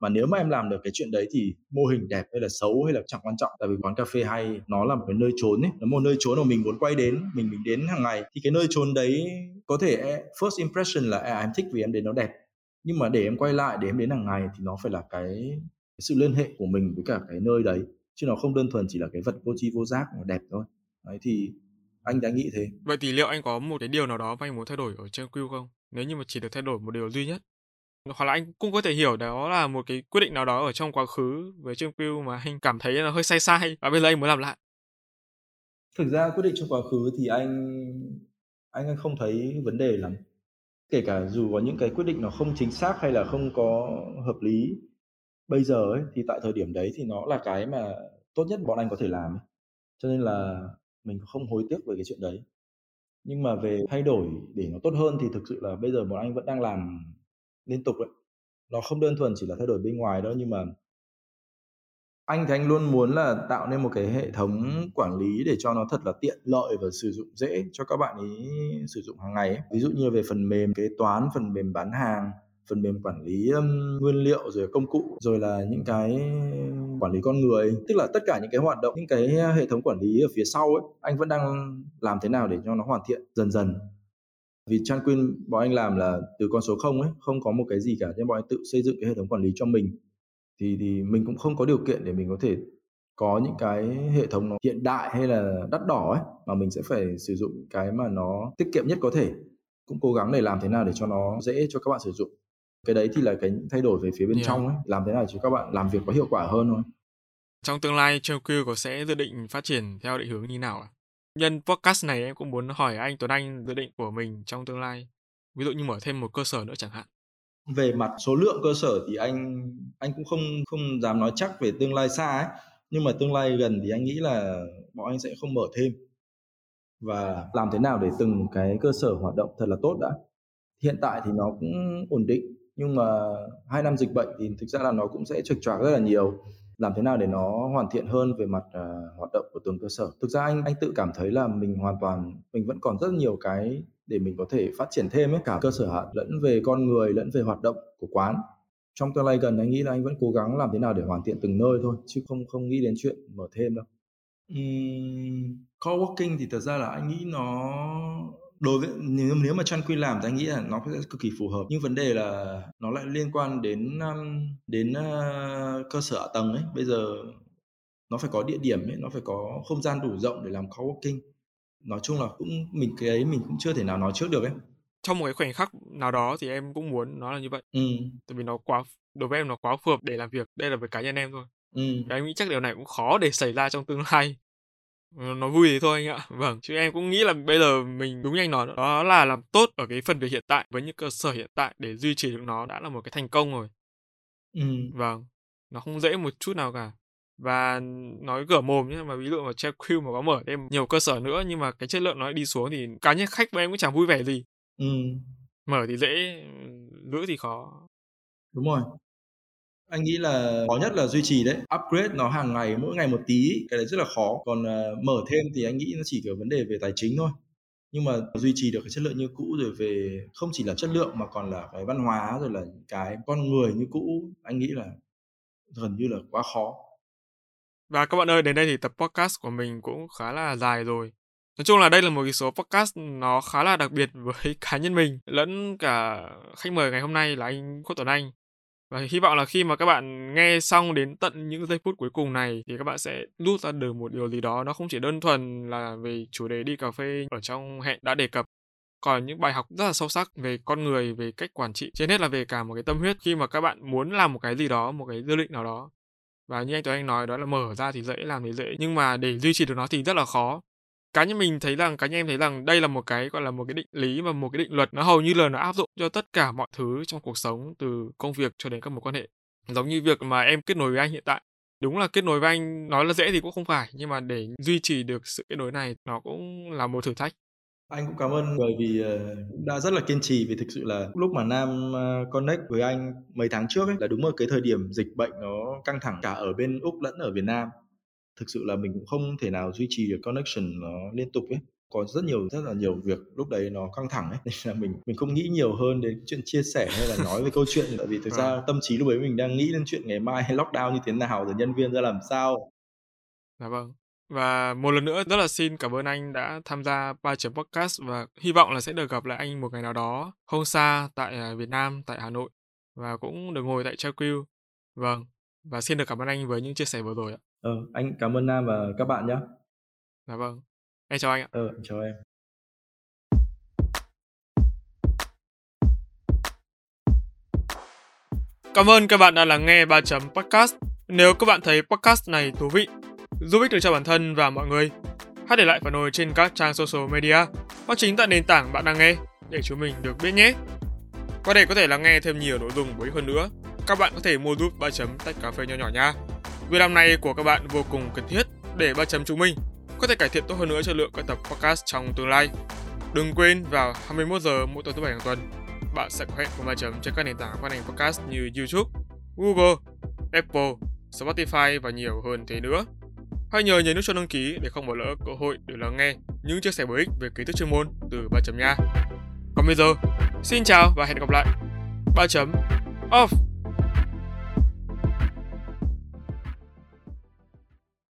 mà nếu mà em làm được cái chuyện đấy thì mô hình đẹp hay là xấu hay là chẳng quan trọng. Tại vì quán cà phê hay nó là một cái nơi trốn ấy. Nó một nơi trốn mà mình muốn quay đến mình mình đến hàng ngày thì cái nơi trốn đấy có thể e, first impression là à, em thích vì em đến nó đẹp. Nhưng mà để em quay lại để em đến hàng ngày thì nó phải là cái, cái sự liên hệ của mình với cả cái nơi đấy. Chứ nó không đơn thuần chỉ là cái vật vô tri vô giác mà đẹp thôi. Đấy thì anh đã nghĩ thế. Vậy thì liệu anh có một cái điều nào đó mà anh muốn thay đổi ở trên Q không? Nếu như mà chỉ được thay đổi một điều duy nhất hoặc là anh cũng có thể hiểu đó là một cái quyết định nào đó ở trong quá khứ với Trương Piu mà anh cảm thấy là hơi sai sai và bây giờ anh muốn làm lại. Thực ra quyết định trong quá khứ thì anh anh không thấy vấn đề lắm. Kể cả dù có những cái quyết định nó không chính xác hay là không có hợp lý, bây giờ ấy, thì tại thời điểm đấy thì nó là cái mà tốt nhất bọn anh có thể làm. Cho nên là mình không hối tiếc về cái chuyện đấy. Nhưng mà về thay đổi để nó tốt hơn thì thực sự là bây giờ bọn anh vẫn đang làm liên tục ấy. Nó không đơn thuần chỉ là thay đổi bên ngoài đâu nhưng mà anh thì anh luôn muốn là tạo nên một cái hệ thống quản lý để cho nó thật là tiện lợi và sử dụng dễ cho các bạn ý sử dụng hàng ngày ấy. ví dụ như về phần mềm kế toán phần mềm bán hàng phần mềm quản lý um, nguyên liệu rồi công cụ rồi là những cái quản lý con người. Tức là tất cả những cái hoạt động những cái hệ thống quản lý ở phía sau ấy anh vẫn đang làm thế nào để cho nó hoàn thiện dần dần vì Tranquil bọn anh làm là từ con số 0 ấy, không có một cái gì cả nên bọn anh tự xây dựng cái hệ thống quản lý cho mình. Thì thì mình cũng không có điều kiện để mình có thể có những cái hệ thống nó hiện đại hay là đắt đỏ ấy mà mình sẽ phải sử dụng cái mà nó tiết kiệm nhất có thể. Cũng cố gắng để làm thế nào để cho nó dễ cho các bạn sử dụng. Cái đấy thì là cái thay đổi về phía bên yeah. trong ấy, làm thế nào để cho các bạn làm việc có hiệu quả hơn thôi. Trong tương lai, Tranquil có sẽ dự định phát triển theo định hướng như nào ạ? Nhân podcast này em cũng muốn hỏi anh Tuấn Anh dự định của mình trong tương lai. Ví dụ như mở thêm một cơ sở nữa chẳng hạn. Về mặt số lượng cơ sở thì anh anh cũng không không dám nói chắc về tương lai xa ấy. Nhưng mà tương lai gần thì anh nghĩ là bọn anh sẽ không mở thêm. Và làm thế nào để từng cái cơ sở hoạt động thật là tốt đã. Hiện tại thì nó cũng ổn định nhưng mà hai năm dịch bệnh thì thực ra là nó cũng sẽ trục trặc rất là nhiều làm thế nào để nó hoàn thiện hơn về mặt uh, hoạt động của từng cơ sở? Thực ra anh anh tự cảm thấy là mình hoàn toàn mình vẫn còn rất nhiều cái để mình có thể phát triển thêm ấy. Cả cơ sở hạ lẫn về con người lẫn về hoạt động của quán. Trong tương lai gần anh nghĩ là anh vẫn cố gắng làm thế nào để hoàn thiện từng nơi thôi chứ không không nghĩ đến chuyện mở thêm đâu. Uhm, coworking thì thật ra là anh nghĩ nó đối với nếu nếu mà Tranquil làm thì anh nghĩ là nó sẽ cực kỳ phù hợp. Nhưng vấn đề là nó lại liên quan đến đến uh, cơ sở hạ tầng ấy. Bây giờ nó phải có địa điểm ấy nó phải có không gian đủ rộng để làm coworking. Nói chung là cũng mình cái ấy mình cũng chưa thể nào nói trước được ấy. Trong một cái khoảnh khắc nào đó thì em cũng muốn nó là như vậy. Ừ. tại vì nó quá đối với em nó quá phù hợp để làm việc. Đây là với cá nhân em thôi. Ừ. em nghĩ chắc điều này cũng khó để xảy ra trong tương lai. Ờ, nó vui thì thôi anh ạ. Vâng chứ em cũng nghĩ là bây giờ mình đúng như anh nói đó là làm tốt ở cái phần việc hiện tại với những cơ sở hiện tại để duy trì được nó đã là một cái thành công rồi. Ừ. vâng nó không dễ một chút nào cả. Và nói cửa mồm nhé mà ví dụ mà Check mà có mở thêm nhiều cơ sở nữa nhưng mà cái chất lượng nó đi xuống thì cá nhân khách của em cũng chẳng vui vẻ gì. Ừ. mở thì dễ giữ thì khó. Đúng rồi anh nghĩ là khó nhất là duy trì đấy. Upgrade nó hàng ngày mỗi ngày một tí cái đấy rất là khó. Còn uh, mở thêm thì anh nghĩ nó chỉ kiểu vấn đề về tài chính thôi. Nhưng mà duy trì được cái chất lượng như cũ rồi về không chỉ là chất lượng mà còn là cái văn hóa rồi là cái con người như cũ anh nghĩ là gần như là quá khó. Và các bạn ơi đến đây thì tập podcast của mình cũng khá là dài rồi. Nói chung là đây là một cái số podcast nó khá là đặc biệt với cá nhân mình. Lẫn cả khách mời ngày hôm nay là anh Quốc Tuấn Anh. Và hy vọng là khi mà các bạn nghe xong đến tận những giây phút cuối cùng này thì các bạn sẽ rút ra được một điều gì đó nó không chỉ đơn thuần là về chủ đề đi cà phê ở trong hẹn đã đề cập còn những bài học rất là sâu sắc về con người, về cách quản trị, trên hết là về cả một cái tâm huyết khi mà các bạn muốn làm một cái gì đó, một cái dự định nào đó. Và như anh Tuấn Anh nói đó là mở ra thì dễ, làm thì dễ, nhưng mà để duy trì được nó thì rất là khó. Cá nhân mình thấy rằng, cá nhân em thấy rằng đây là một cái, gọi là, một cái định lý và một cái định luật nó hầu như là nó áp dụng cho tất cả mọi thứ trong cuộc sống, từ công việc cho đến các mối quan hệ. Giống như việc mà em kết nối với anh hiện tại. Đúng là kết nối với anh nói là dễ thì cũng không phải, nhưng mà để duy trì được sự kết nối này nó cũng là một thử thách. Anh cũng cảm ơn bởi vì, ờ, cũng đã rất là kiên trì vì thực sự là lúc mà Nam, ờ, connect với anh mấy tháng trước ấy, là đúng ở cái thời điểm dịch bệnh nó căng thẳng cả ở bên Úc lẫn ở Việt Nam. Thực sự là mình cũng không thể nào duy trì được connection nó liên tục ấy. Có rất nhiều rất là nhiều việc lúc đấy nó căng thẳng ấy, nên là mình mình không nghĩ nhiều hơn đến chuyện chia sẻ hay là nói về câu chuyện, tại vì thực ra Vâng. tâm trí lúc ấy mình đang nghĩ đến chuyện ngày mai lockdown như thế nào, rồi nhân viên ra làm sao. Dạ vâng. Và một lần nữa rất là xin cảm ơn anh đã tham gia Ba Chấm Podcast và hy vọng là sẽ được gặp lại anh một ngày nào đó không xa tại, à, Việt Nam, tại Hà Nội và cũng được ngồi tại Trailview. Vâng, và xin được cảm ơn anh với những chia sẻ vừa rồi ạ. Ờ, anh cảm ơn Nam và các bạn nhá. Dạ vâng. Em chào anh ạ. Ờ, chào em. Cảm ơn các bạn đã lắng nghe Ba Chấm Podcast. Nếu các bạn thấy podcast này thú vị, giúp ích được cho bản thân và mọi người, hãy để lại phản hồi trên các trang social media hoặc chính tại nền tảng bạn đang nghe để chúng mình được biết nhé. Và để có thể lắng nghe thêm nhiều nội dung bổ ích hơn nữa, các bạn có thể mua giúp Ba Chấm tách cà phê nho nhỏ nha. Việc làm này của các bạn vô cùng cần thiết để Ba Chấm chúng mình có thể cải thiện tốt hơn nữa chất lượng các tập podcast trong tương lai. Đừng quên vào 21 giờ mỗi tối thứ bảy hàng tuần, bạn sẽ có hẹn cùng Ba Chấm trên các nền tảng phát hành podcast như YouTube, Google, Apple, Spotify và nhiều hơn thế nữa. Hãy nhớ nhấn nút cho đăng ký để không bỏ lỡ cơ hội để lắng nghe những chia sẻ bổ ích về kiến thức chuyên môn từ Ba Chấm nha. Còn bây giờ, xin chào và hẹn gặp lại. Ba Chấm Off.